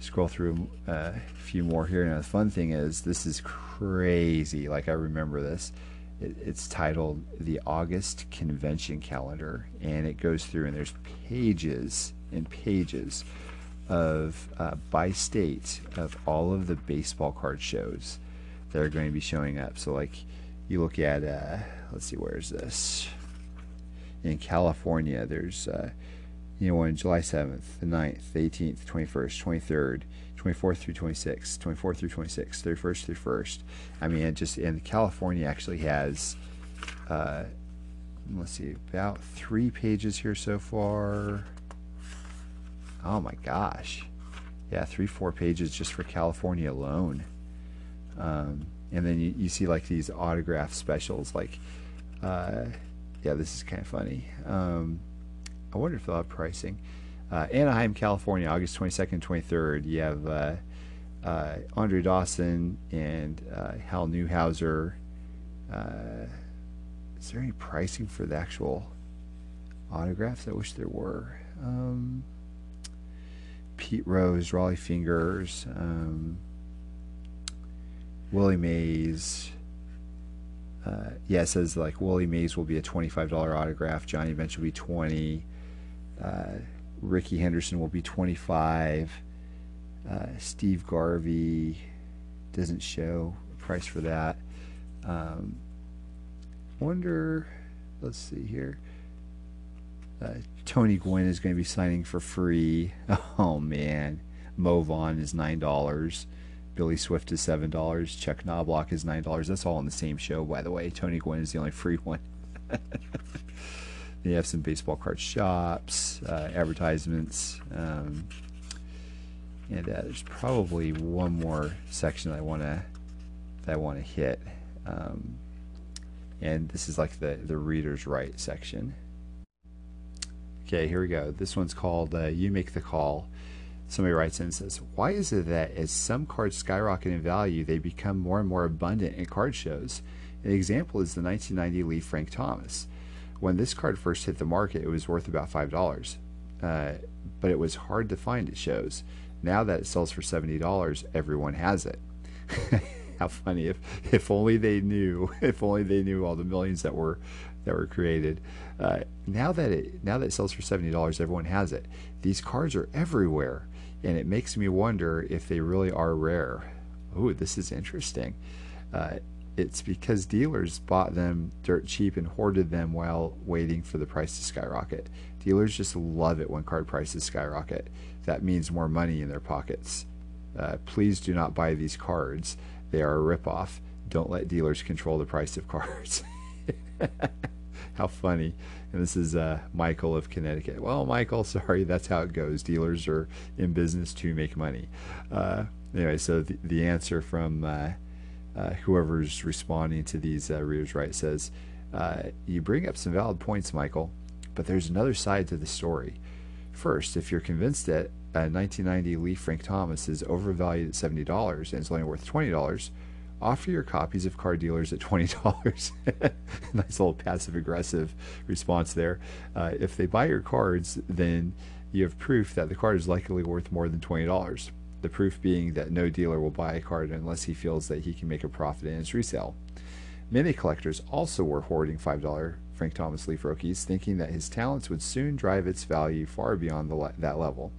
scroll through uh, a few more here. Now the fun thing is this is crazy. Like I remember this. It, it's titled the August Convention Calendar, and it goes through and there's pages and pages of uh, by state of all of the baseball card shows that are going to be showing up. So like you look at uh, let's see where's this in California. There's uh, you know on July 7th, the 9th, the 18th, 21st, 23rd, 24th through 26th, 24th through 26th, 31st through 1st. I mean, it just and California actually has uh, let's see about three pages here so far. Oh my gosh, yeah, three four pages just for California alone. Um, and then you, you see like these autograph specials like uh, yeah this is kind of funny. Um, i wonder if they'll have pricing. Uh, anaheim california august 22nd 23rd you have uh, uh, andre dawson and uh, hal newhouser uh, is there any pricing for the actual autographs? I wish there were. Um, pete rose Rollie Fingers um, Willie Mays. Uh, yeah, it says like Willie Mays will be a twenty-five dollar autograph. Johnny Bench will be twenty. Uh, Rickey Henderson will be twenty-five. Uh, Steve Garvey doesn't show a price for that. Um, wonder. Let's see here. Uh, Tony Gwynn is going to be signing for free. Oh man, Mo Vaughn is nine dollars. Billy Swift is seven dollars. Chuck Knoblauch is nine dollars. That's all on the same show, by the way. Tony Gwynn is the only free one. they have some baseball card shops, uh, advertisements, um, and uh, there's probably one more section I want to that I want to hit. Um, and this is like the the reader's write section. Okay, here we go. This one's called uh, "You Make the Call." Somebody writes in and says, Why is it that as some cards skyrocket in value, they become more and more abundant in card shows? An example is the 1990 Leaf Frank Thomas. When this card first hit the market, it was worth about $5, uh, but it was hard to find at shows. Now that it sells for $70, everyone has it. How funny! If if only they knew. If only they knew all the millions that were that were created. Uh, now that it now that it sells for seventy dollars, everyone has it. These cards are everywhere and it makes me wonder if they really are rare. Oh, this is interesting. Uh, it's because dealers bought them dirt cheap and hoarded them while waiting for the price to skyrocket. Dealers just love it when card prices skyrocket. That means more money in their pockets. Uh, please do not buy these cards. They are a ripoff. Don't let dealers control the price of cards. How funny. And this is uh, Michael of Connecticut. Well, Michael, sorry, that's how it goes. Dealers are in business to make money. Uh, anyway, so the, the answer from uh, uh whoever's responding to these uh, readers write says, uh, You bring up some valid points, Michael, but there's another side to the story. First, if you're convinced that a 1990 Leaf Frank Thomas is overvalued at $70 and it's only worth $20, offer your copies of car dealers at $20. nice little passive aggressive response there. Uh, if they buy your cards, then you have proof that the card is likely worth more than $20. The proof being that no dealer will buy a card unless he feels that he can make a profit in its resale. Many collectors also were hoarding $5 Frank Thomas Leaf rookies, thinking that his talents would soon drive its value far beyond le- that level.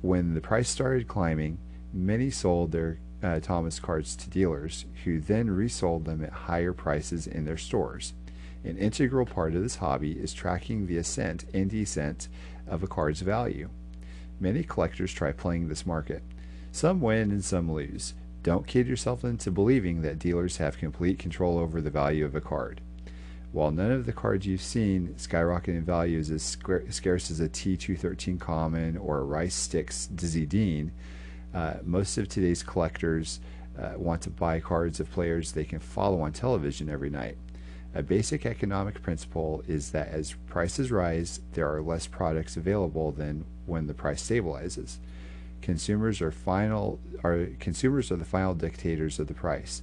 When the price started climbing, many sold their uh, Thomas cards to dealers, who then resold them at higher prices in their stores. An integral part of this hobby is tracking the ascent and descent of a card's value. Many collectors try playing this market. Some win and some lose. Don't kid yourself into believing that dealers have complete control over the value of a card. While none of the cards you've seen skyrocket in value is as scarce as a T213 common or a Rice Stix Dizzy Dean, uh, most of today's collectors uh, want to buy cards of players they can follow on television every night. A basic economic principle is that as prices rise, there are less products available than when the price stabilizes. Consumers are final are consumers are the final dictators of the price.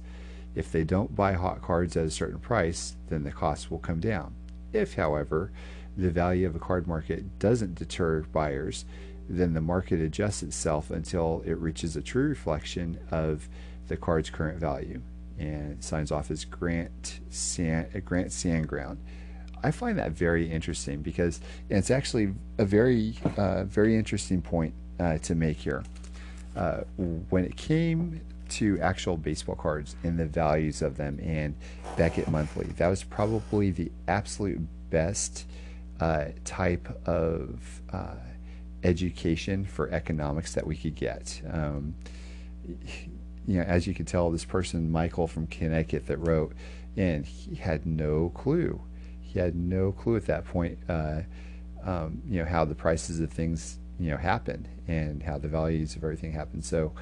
If they don't buy hot cards at a certain price, then the cost will come down. If, however, the value of a card market doesn't deter buyers, then the market adjusts itself until it reaches a true reflection of the card's current value. And signs off as Grant Sand, Grant Sandground. I find that very interesting because it's actually a very, uh, very interesting point uh, to make here. Uh, when it came to actual baseball cards and the values of them and Beckett Monthly. That was probably the absolute best uh, type of uh, education for economics that we could get. Um, you know, as you can tell, this person, Michael from Connecticut, that wrote, and he had no clue. He had no clue at that point, uh, um, you know, how the prices of things, you know, happen and how the values of everything happen. So,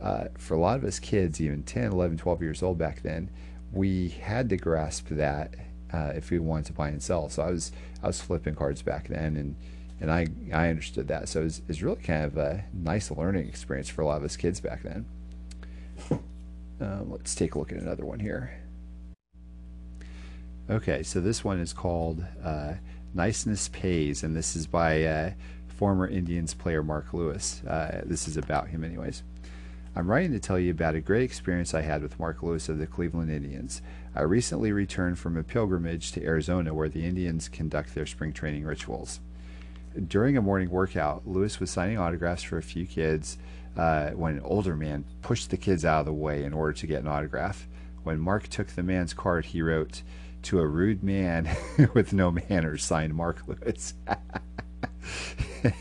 uh, for a lot of us kids, even 10, 11, 12 years old back then, we had to grasp that uh, if we wanted to buy and sell. So I was I was flipping cards back then, and and I I understood that. So it was, it really kind of a nice learning experience for a lot of us kids back then. Um, let's take a look at another one here. Okay, so this one is called uh, Niceness Pays, and this is by uh, former Indians player Mark Lewis. Uh, this is about him, anyways. I'm writing to tell you about a great experience I had with Mark Lewis of the Cleveland Indians. I recently returned from a pilgrimage to Arizona where the Indians conduct their spring training rituals. During a morning workout, Lewis was signing autographs for a few kids uh, when an older man pushed the kids out of the way in order to get an autograph. When Mark took the man's card, he wrote, To a rude man with no manners, signed Mark Lewis.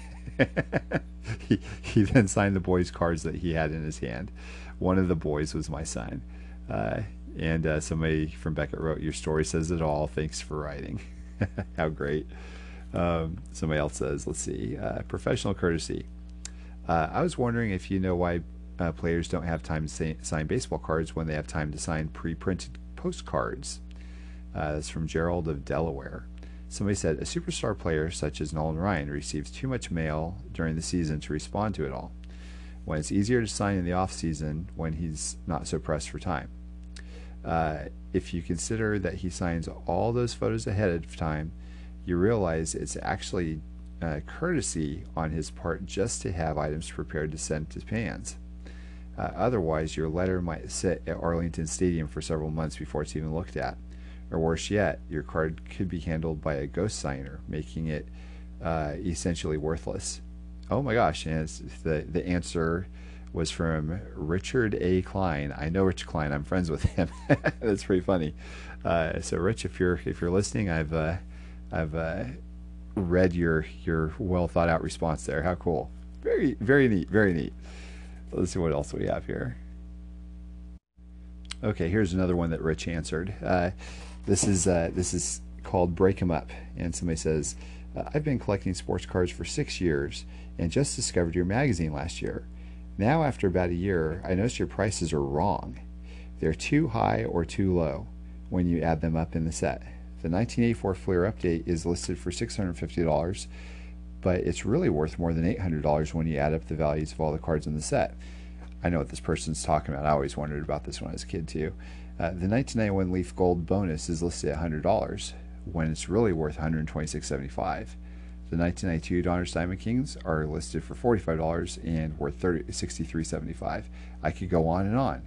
he, he then signed the boys' cards that he had in his hand. One of the boys was my son. Uh, and uh, somebody from Beckett wrote, Your story says it all. Thanks for writing. How great. Um, somebody else says, Let's see, uh, professional courtesy. Uh, I was wondering if you know why uh, players don't have time to say, sign baseball cards when they have time to sign pre printed postcards. Uh, that's from Gerald of Delaware. Somebody said a superstar player such as Nolan Ryan receives too much mail during the season to respond to it all, when it's easier to sign in the off season when he's not so pressed for time. Uh, if you consider that he signs all those photos ahead of time, you realize it's actually uh, courtesy on his part just to have items prepared to send to fans. Uh, otherwise, your letter might sit at Arlington Stadium for several months before it's even looked at. Or worse yet, your card could be handled by a ghost signer, making it uh, essentially worthless. Oh my gosh! And the the answer was from Richard A. Klein. I know Rich Klein. I'm friends with him. That's pretty funny. Uh, so, Rich, if you're if you're listening, I've uh, I've uh, read your your well thought out response there. How cool! Very very neat. Very neat. Let's see what else we have here. Okay, here's another one that Rich answered. Uh, this is uh, this is called Break 'em Up, and somebody says, uh, "I've been collecting sports cards for six years, and just discovered your magazine last year. Now, after about a year, I noticed your prices are wrong. They're too high or too low when you add them up in the set. The 1984 Fleer Update is listed for $650, but it's really worth more than $800 when you add up the values of all the cards in the set." I know what this person's talking about. I always wondered about this when I was a kid too. Uh, the 1991 Leaf Gold bonus is listed at $100 when it's really worth $126.75. The 1992 Donruss Diamond Kings are listed for $45 and worth $63.75. I could go on and on.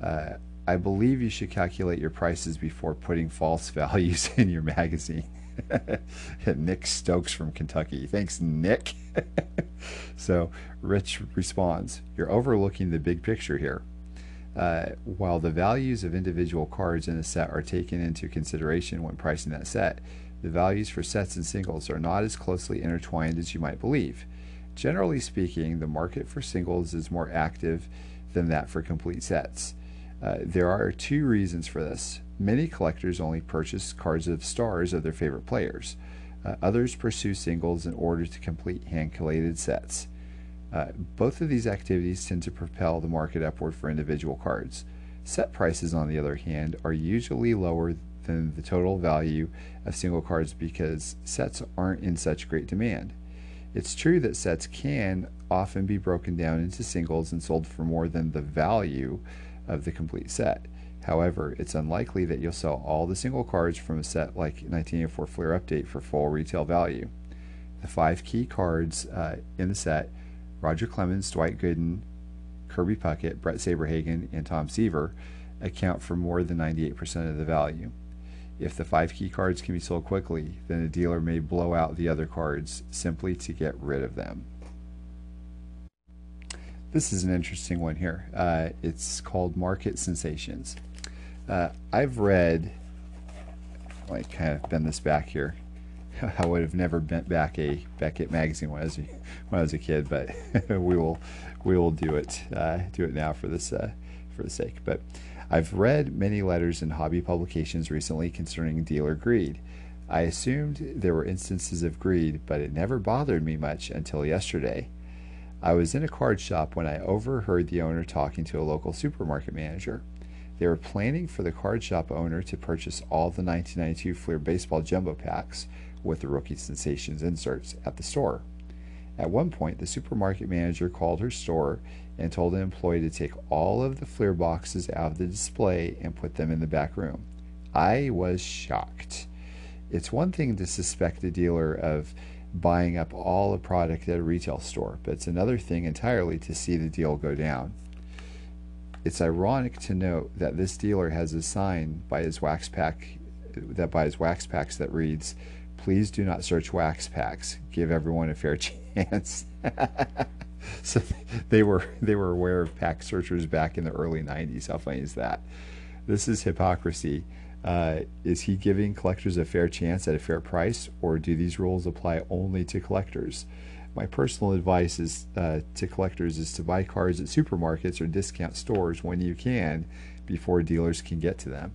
Uh, I believe you should calculate your prices before putting false values in your magazine. Nick Stokes from Kentucky. Thanks, Nick. so Rich responds You're overlooking the big picture here. Uh, while the values of individual cards in a set are taken into consideration when pricing that set, the values for sets and singles are not as closely intertwined as you might believe. Generally speaking, the market for singles is more active than that for complete sets. Uh, there are two reasons for this. Many collectors only purchase cards of stars of their favorite players. Uh, others pursue singles in order to complete hand collated sets. Uh, both of these activities tend to propel the market upward for individual cards. Set prices, on the other hand, are usually lower than the total value of single cards because sets aren't in such great demand. It's true that sets can often be broken down into singles and sold for more than the value of the complete set. However, it's unlikely that you'll sell all the single cards from a set like 1984 Fleer Update for full retail value. The five key cards uh, in the set Roger Clemens, Dwight Gooden, Kirby Puckett, Bret Saberhagen, and Tom Seaver account for more than 98% of the value. If the five key cards can be sold quickly, then a dealer may blow out the other cards simply to get rid of them. This is an interesting one here. Uh, it's called Market Sensations. Uh, I've read, like, kind of bend this back here. I would have never bent back a Beckett magazine when I was a, when I was a kid, but we will we will do it uh, do it now for this uh, for the sake. But I've read many letters in hobby publications recently concerning dealer greed. I assumed there were instances of greed, but it never bothered me much until yesterday. I was in a card shop when I overheard the owner talking to a local supermarket manager. They were planning for the card shop owner to purchase all the 1992 Fleer baseball jumbo packs with the Rookie Sensations inserts at the store. At one point, the supermarket manager called her store and told an employee to take all of the Fleer boxes out of the display and put them in the back room. I was shocked. It's one thing to suspect a dealer of buying up all the product at a retail store, but it's another thing entirely to see the deal go down. It's ironic to note that this dealer has a sign by his wax pack that by his wax packs that reads please do not search wax packs. Give everyone a fair chance. so they were they were aware of pack searchers back in the early 90s. How funny is that? This is hypocrisy. Uh, is he giving collectors a fair chance at a fair price, or do these rules apply only to collectors? My personal advice is uh, to collectors is to buy cards at supermarkets or discount stores when you can, before dealers can get to them.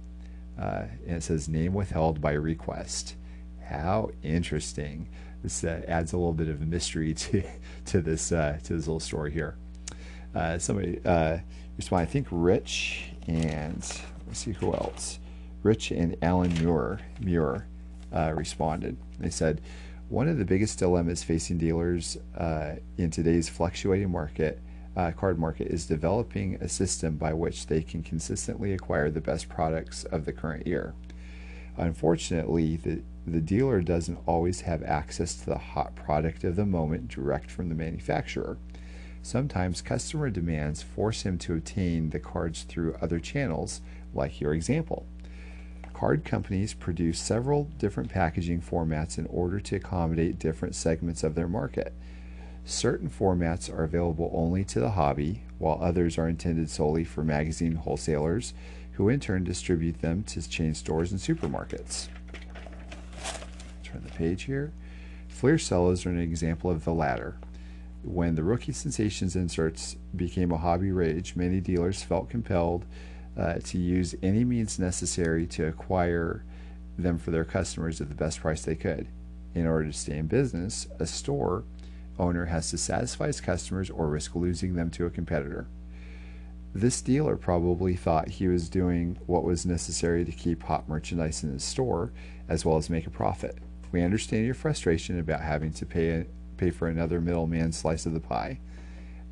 Uh, and it says name withheld by request. How interesting. This uh, adds a little bit of mystery to to this uh, to this little story here. Uh, somebody uh, respond. I think Rich and let's see who else. Rich and Alan Muir Muir uh, responded. They said one of the biggest dilemmas facing dealers uh, in today's fluctuating market. Uh, card market is developing a system by which they can consistently acquire the best products of the current year. Unfortunately, the the dealer doesn't always have access to the hot product of the moment direct from the manufacturer. Sometimes customer demands force him to obtain the cards through other channels, like your example. Card companies produce several different packaging formats in order to accommodate different segments of their market. Certain formats are available only to the hobby, while others are intended solely for magazine wholesalers, who in turn distribute them to chain stores and supermarkets turn the page here. Fleer cellos are an example of the latter. When the rookie sensations inserts became a hobby rage, many dealers felt compelled uh, to use any means necessary to acquire them for their customers at the best price they could. In order to stay in business, a store owner has to satisfy his customers or risk losing them to a competitor. This dealer probably thought he was doing what was necessary to keep hot merchandise in his store as well as make a profit. We understand your frustration about having to pay, pay for another middleman slice of the pie.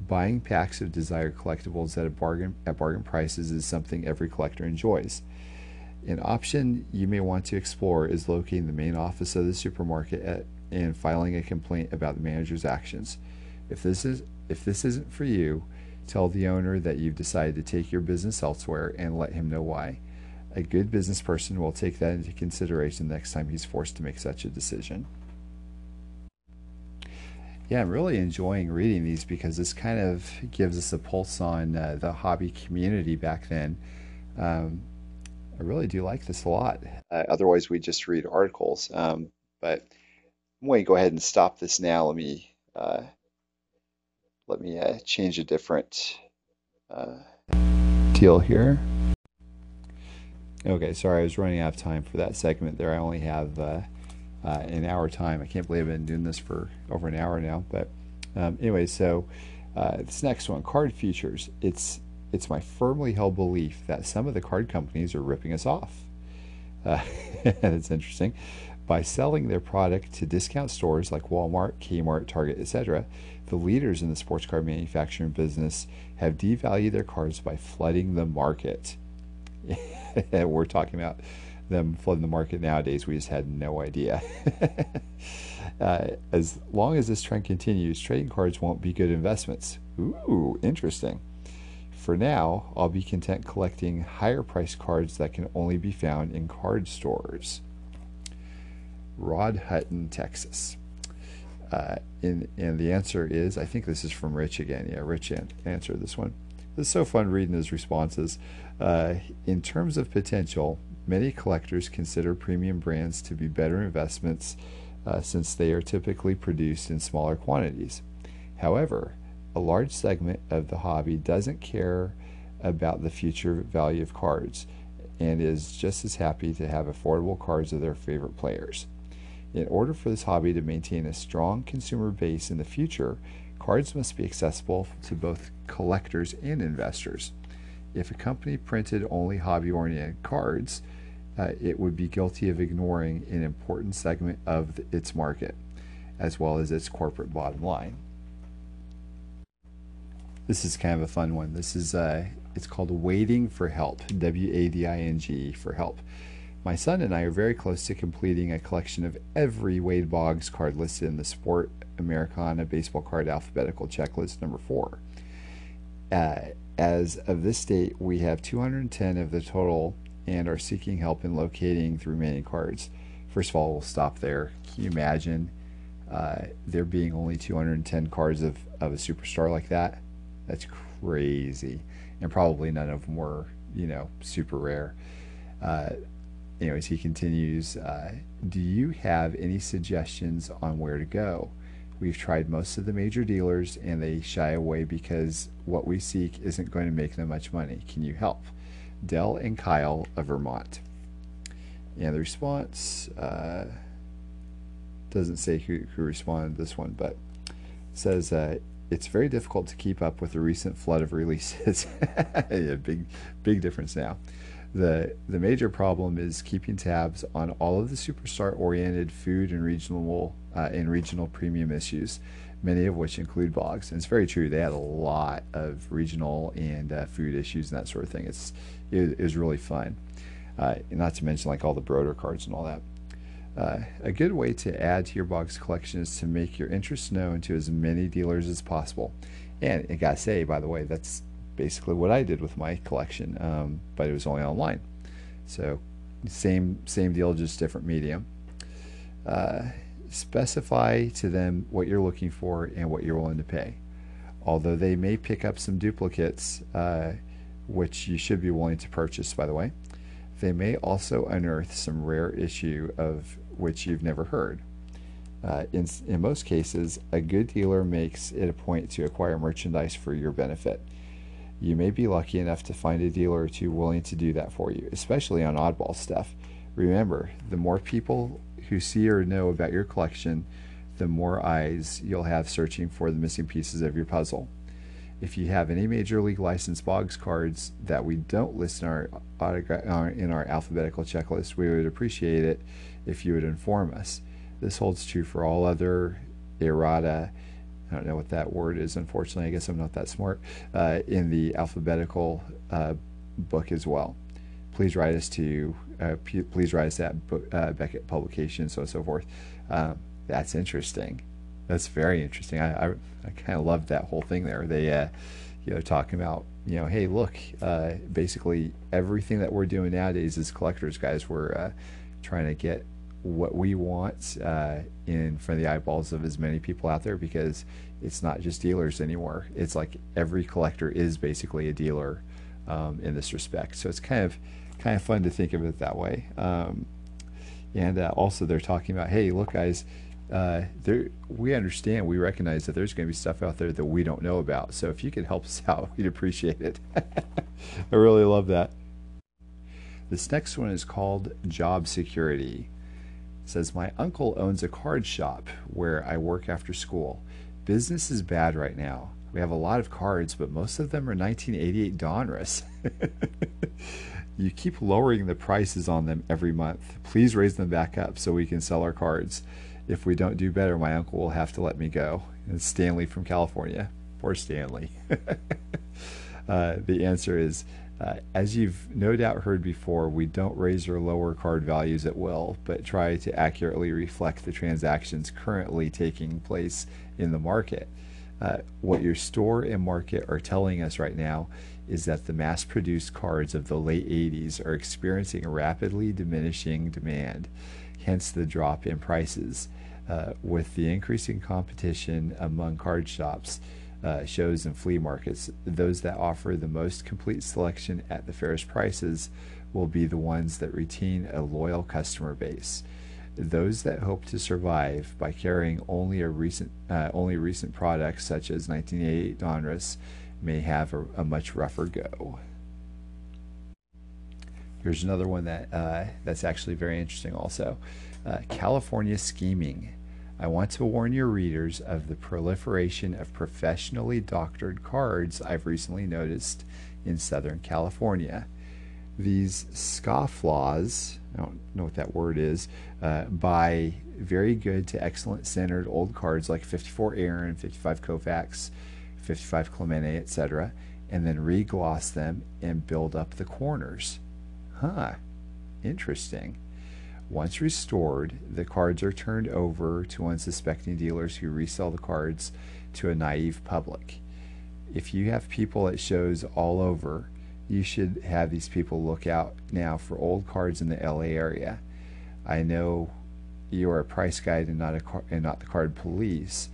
Buying packs of desired collectibles at, bargain, at bargain prices is something every collector enjoys. An option you may want to explore is locating the main office of the supermarket at, and filing a complaint about the manager's actions. If this is if this isn't for you, Tell the owner that you've decided to take your business elsewhere and let him know why. A good business person will take that into consideration next time he's forced to make such a decision. Yeah, I'm really enjoying reading these because this kind of gives us a pulse on uh, the hobby community back then. Um, I really do like this a lot. Uh, otherwise, we just read articles. Um, but I'm going to go ahead and stop this now. Let me uh, let me uh, change a different uh, deal here. Okay, sorry, I was running out of time for that segment there. I only have uh, an hour time. I can't believe I've been doing this for over an hour now. But um, anyway, so uh, this next one, card futures. It's it's my firmly held belief that some of the card companies are ripping us off. Uh, it's interesting. By selling their product to discount stores like Walmart, Kmart, Target, etc., the leaders in the sports card manufacturing business have devalued their cards by flooding the market. We're talking about them flooding the market nowadays. We just had no idea. uh, as long as this trend continues, trading cards won't be good investments. Ooh, interesting. For now, I'll be content collecting higher priced cards that can only be found in card stores. Rod Hutton, Texas. Uh, and, and the answer is I think this is from Rich again. Yeah, Rich answered this one. It's so fun reading his responses. Uh, in terms of potential, many collectors consider premium brands to be better investments uh, since they are typically produced in smaller quantities. However, a large segment of the hobby doesn't care about the future value of cards and is just as happy to have affordable cards of their favorite players. In order for this hobby to maintain a strong consumer base in the future, cards must be accessible to both collectors and investors. If a company printed only hobby oriented cards, uh, it would be guilty of ignoring an important segment of the, its market, as well as its corporate bottom line. This is kind of a fun one. This is uh, it's called Wading for Help. W A D I N G for help. My son and I are very close to completing a collection of every Wade Boggs card listed in the Sport Americana Baseball Card Alphabetical Checklist number four. Uh, as of this date, we have 210 of the total and are seeking help in locating the remaining cards. First of all, we'll stop there. Can you imagine uh, there being only 210 cards of, of a superstar like that? That's crazy. And probably none of them were, you know, super rare. Uh, anyways, he continues uh, Do you have any suggestions on where to go? We've tried most of the major dealers and they shy away because what we seek isn't going to make them much money. Can you help? Dell and Kyle of Vermont. And the response uh, doesn't say who, who responded this one, but says uh, it's very difficult to keep up with the recent flood of releases. yeah, big, big difference now. The, the major problem is keeping tabs on all of the superstar oriented food and regional uh, and regional premium issues, many of which include Boggs. And it's very true. They had a lot of regional and uh, food issues and that sort of thing. It's it, it was really fun. Uh, not to mention like all the Broder cards and all that. Uh, a good way to add to your Boggs collection is to make your interest known to as many dealers as possible. And I gotta say, by the way, that's basically what I did with my collection, um, but it was only online. So same same deal, just different medium. Uh, specify to them what you're looking for and what you're willing to pay. Although they may pick up some duplicates, uh, which you should be willing to purchase, by the way, they may also unearth some rare issue of which you've never heard. Uh, in, in most cases, a good dealer makes it a point to acquire merchandise for your benefit. You may be lucky enough to find a dealer or two willing to do that for you, especially on oddball stuff. Remember, the more people who see or know about your collection, the more eyes you'll have searching for the missing pieces of your puzzle. If you have any major league license Boggs cards that we don't list in our, in our alphabetical checklist, we would appreciate it if you would inform us. This holds true for all other errata I don't know what that word is, unfortunately. I guess I'm not that smart. Uh, in the alphabetical uh, book as well. Please write us to, uh, please write us at book, uh, Beckett Publications, so and so forth. Um, that's interesting. That's very interesting. I, I, I kind of loved that whole thing there. They, uh, you know, talking about, you know, hey, look, uh, basically everything that we're doing nowadays as collectors, guys, we're uh, trying to get what we want uh, in front of the eyeballs of as many people out there because it's not just dealers anymore. It's like every collector is basically a dealer um, in this respect. So it's kind of kind of fun to think of it that way. Um, and uh, also, they're talking about, hey, look, guys, uh, there we understand, we recognize that there's going to be stuff out there that we don't know about. So if you could help us out, we'd appreciate it. I really love that. This next one is called Job Security. It says my uncle owns a card shop where I work after school. Business is bad right now. We have a lot of cards, but most of them are 1988 Donruss. you keep lowering the prices on them every month. Please raise them back up so we can sell our cards. If we don't do better, my uncle will have to let me go. And Stanley from California. Poor Stanley. uh, the answer is uh, as you've no doubt heard before, we don't raise or lower card values at will, but try to accurately reflect the transactions currently taking place in the market. Uh, what your store and market are telling us right now is that the mass produced cards of the late 80s are experiencing rapidly diminishing demand, hence the drop in prices. Uh, with the increasing competition among card shops, uh, shows, and flea markets, those that offer the most complete selection at the fairest prices will be the ones that retain a loyal customer base. Those that hope to survive by carrying only a recent, uh, only recent products such as 1988 Donruss may have a, a much rougher go. Here's another one that uh, that's actually very interesting. Also, uh, California scheming. I want to warn your readers of the proliferation of professionally doctored cards I've recently noticed in Southern California. These scofflaws, I don't know what that word is, uh, buy very good to excellent centered old cards like 54 Aaron, 55 Koufax, 55 Clemente, etc., and then regloss them and build up the corners. Huh, interesting. Once restored, the cards are turned over to unsuspecting dealers who resell the cards to a naive public. If you have people at shows all over, you should have these people look out now for old cards in the LA area. I know you are a price guide and not a car- and not the card police,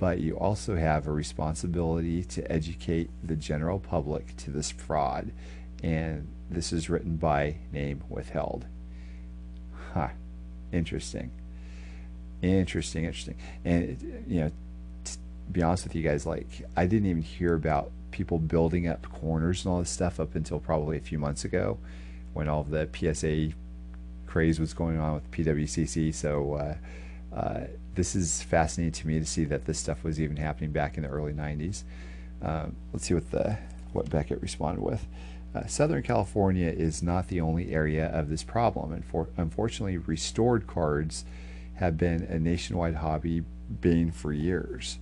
but you also have a responsibility to educate the general public to this fraud. And this is written by name withheld. Huh. Interesting. Interesting, interesting. And, you know, to be honest with you guys, like, I didn't even hear about people building up corners and all this stuff up until probably a few months ago when all the PSA craze was going on with PWCC. So, uh, uh, this is fascinating to me to see that this stuff was even happening back in the early 90s. Um, let's see what the what Beckett responded with. Uh, Southern California is not the only area of this problem, and for, unfortunately, restored cards have been a nationwide hobby bane for years.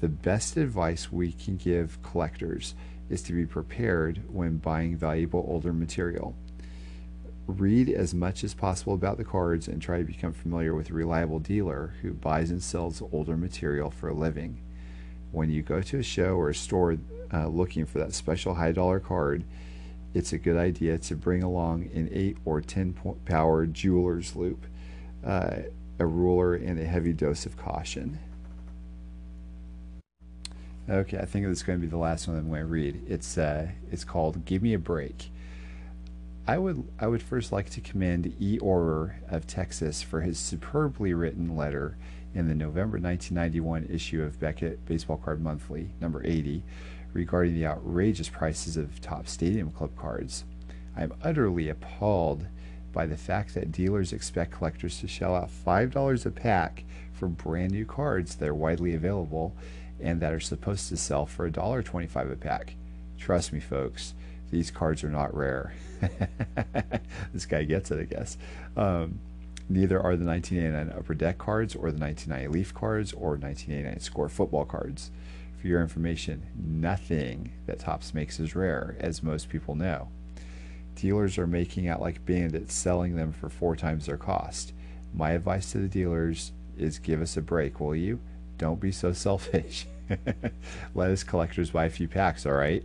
The best advice we can give collectors is to be prepared when buying valuable older material. Read as much as possible about the cards and try to become familiar with a reliable dealer who buys and sells older material for a living. When you go to a show or a store uh, looking for that special high dollar card, it's a good idea to bring along an 8 or 10 power jeweler's loupe, uh, a ruler, and a heavy dose of caution. Okay, I think this is going to be the last one I'm going to read. It's uh, it's called "Give Me a Break." I would I would first like to commend E. Orer of Texas for his superbly written letter in the November 1991 issue of Beckett Baseball Card Monthly, number 80, regarding the outrageous prices of Topps stadium club cards. I am utterly appalled by the fact that dealers expect collectors to shell out $5 a pack for brand new cards that are widely available and that are supposed to sell for $1.25 a pack. Trust me, folks, these cards are not rare. this guy gets it, I guess. Um, neither are the 1989 Upper Deck cards or the 1990 Leaf cards or 1989 Score football cards. For your information, nothing that Topps makes is rare, as most people know. Dealers are making out like bandits selling them for four times their cost. My advice to the dealers is give us a break, will you? Don't be so selfish. Let us collectors buy a few packs, all right?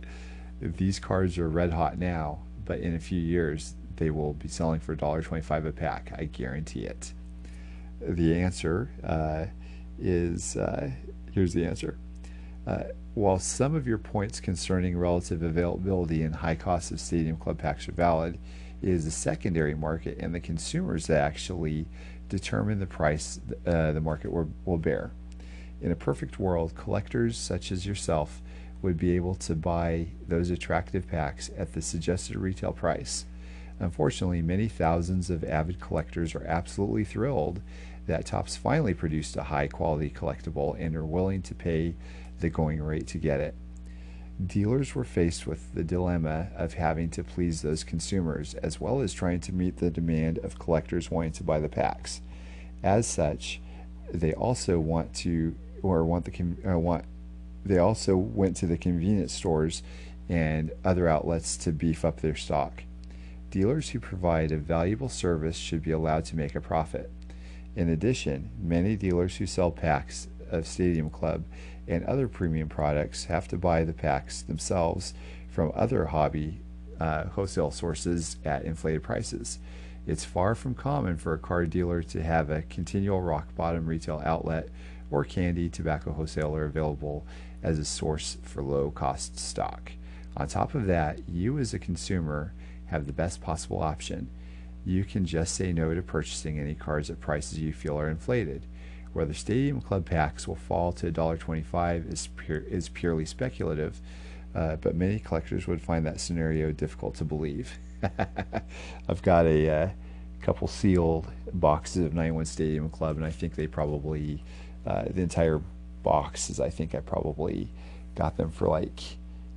These cards are red hot now, but in a few years they will be selling for $1.25 a pack. I guarantee it. The answer uh, is uh, here's the answer. Uh, while some of your points concerning relative availability and high cost of Stadium Club packs are valid, it is the secondary market and the consumers that actually determine the price uh, the market will, will bear. In a perfect world, collectors such as yourself would be able to buy those attractive packs at the suggested retail price. Unfortunately, many thousands of avid collectors are absolutely thrilled that Topps finally produced a high quality collectible and are willing to pay the going rate to get it. Dealers were faced with the dilemma of having to please those consumers as well as trying to meet the demand of collectors wanting to buy the packs. As such, they also want to or want the uh, want they also went to the convenience stores and other outlets to beef up their stock. Dealers who provide a valuable service should be allowed to make a profit. In addition, many dealers who sell packs of Stadium Club and other premium products have to buy the packs themselves from other hobby uh, wholesale sources at inflated prices. It's far from common for a car dealer to have a continual rock bottom retail outlet or candy tobacco wholesaler available as a source for low cost stock. On top of that, you as a consumer have the best possible option. You can just say no to purchasing any cards at prices you feel are inflated. Whether Stadium Club packs will fall to $1.25 is, pure, is purely speculative, uh, but many collectors would find that scenario difficult to believe. I've got a uh, couple sealed boxes of 91 Stadium Club, and I think they probably, uh, the entire boxes, I think I probably got them for like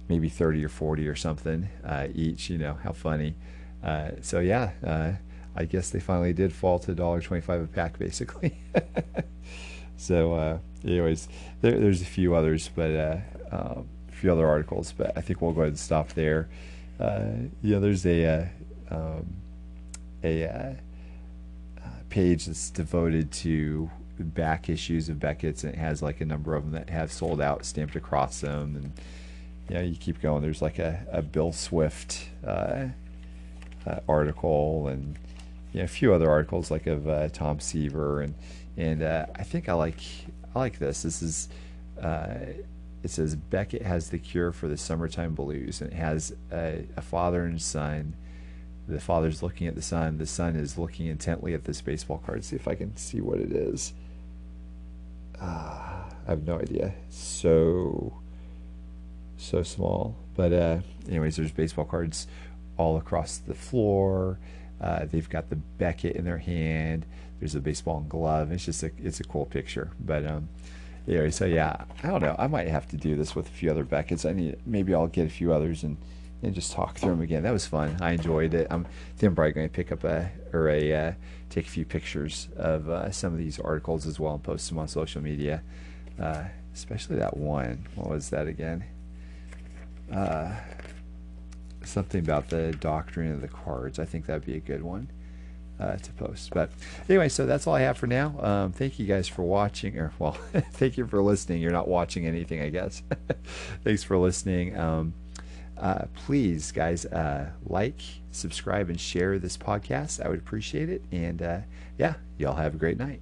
maybe 30 or 40 or something uh, each, you know, how funny. Uh, so, yeah uh, I guess they finally did fall to $1.25 a pack, basically. so, uh, anyways, there, there's a few others, but uh, um, a few other articles, but I think we'll go ahead and stop there. Uh, know, there's a um, a page that's devoted to back issues of Beckett's, and it has like a number of them that have sold out stamped across them, and you know, you keep going. There's like a, a Bill Swift article and you know, a few other articles like of uh, Tom Seaver and and uh, I think I like I like this. This is uh, it says Beckett has the cure for the summertime blues, and it has a, a, father and son. The father's looking at the son. The son is looking intently at this baseball card. See if I can see what it is. Uh, I have no idea. So so small, but uh, anyways, there's baseball cards all across the floor. Uh, they've got the Beckett in their hand. There's a baseball and glove. It's just a it's a cool picture. But um, anyway, so yeah, I don't know. I might have to do this with a few other Beckett's. I need maybe I'll get a few others and and just talk through them again. That was fun. I enjoyed it. I'm then probably going to pick up a or a uh, take a few pictures of uh, some of these articles as well and post them on social media. Uh, especially that one. What was that again? Uh, something about the doctrine of the cards. I think that'd be a good one uh, to post. But anyway, so that's all I have for now. Um, thank you guys for watching, or well, thank you for listening. You're not watching anything, I guess. Thanks for listening. Um, uh, please, guys, uh, like, subscribe, and share this podcast. I would appreciate it. And uh, yeah, y'all have a great night.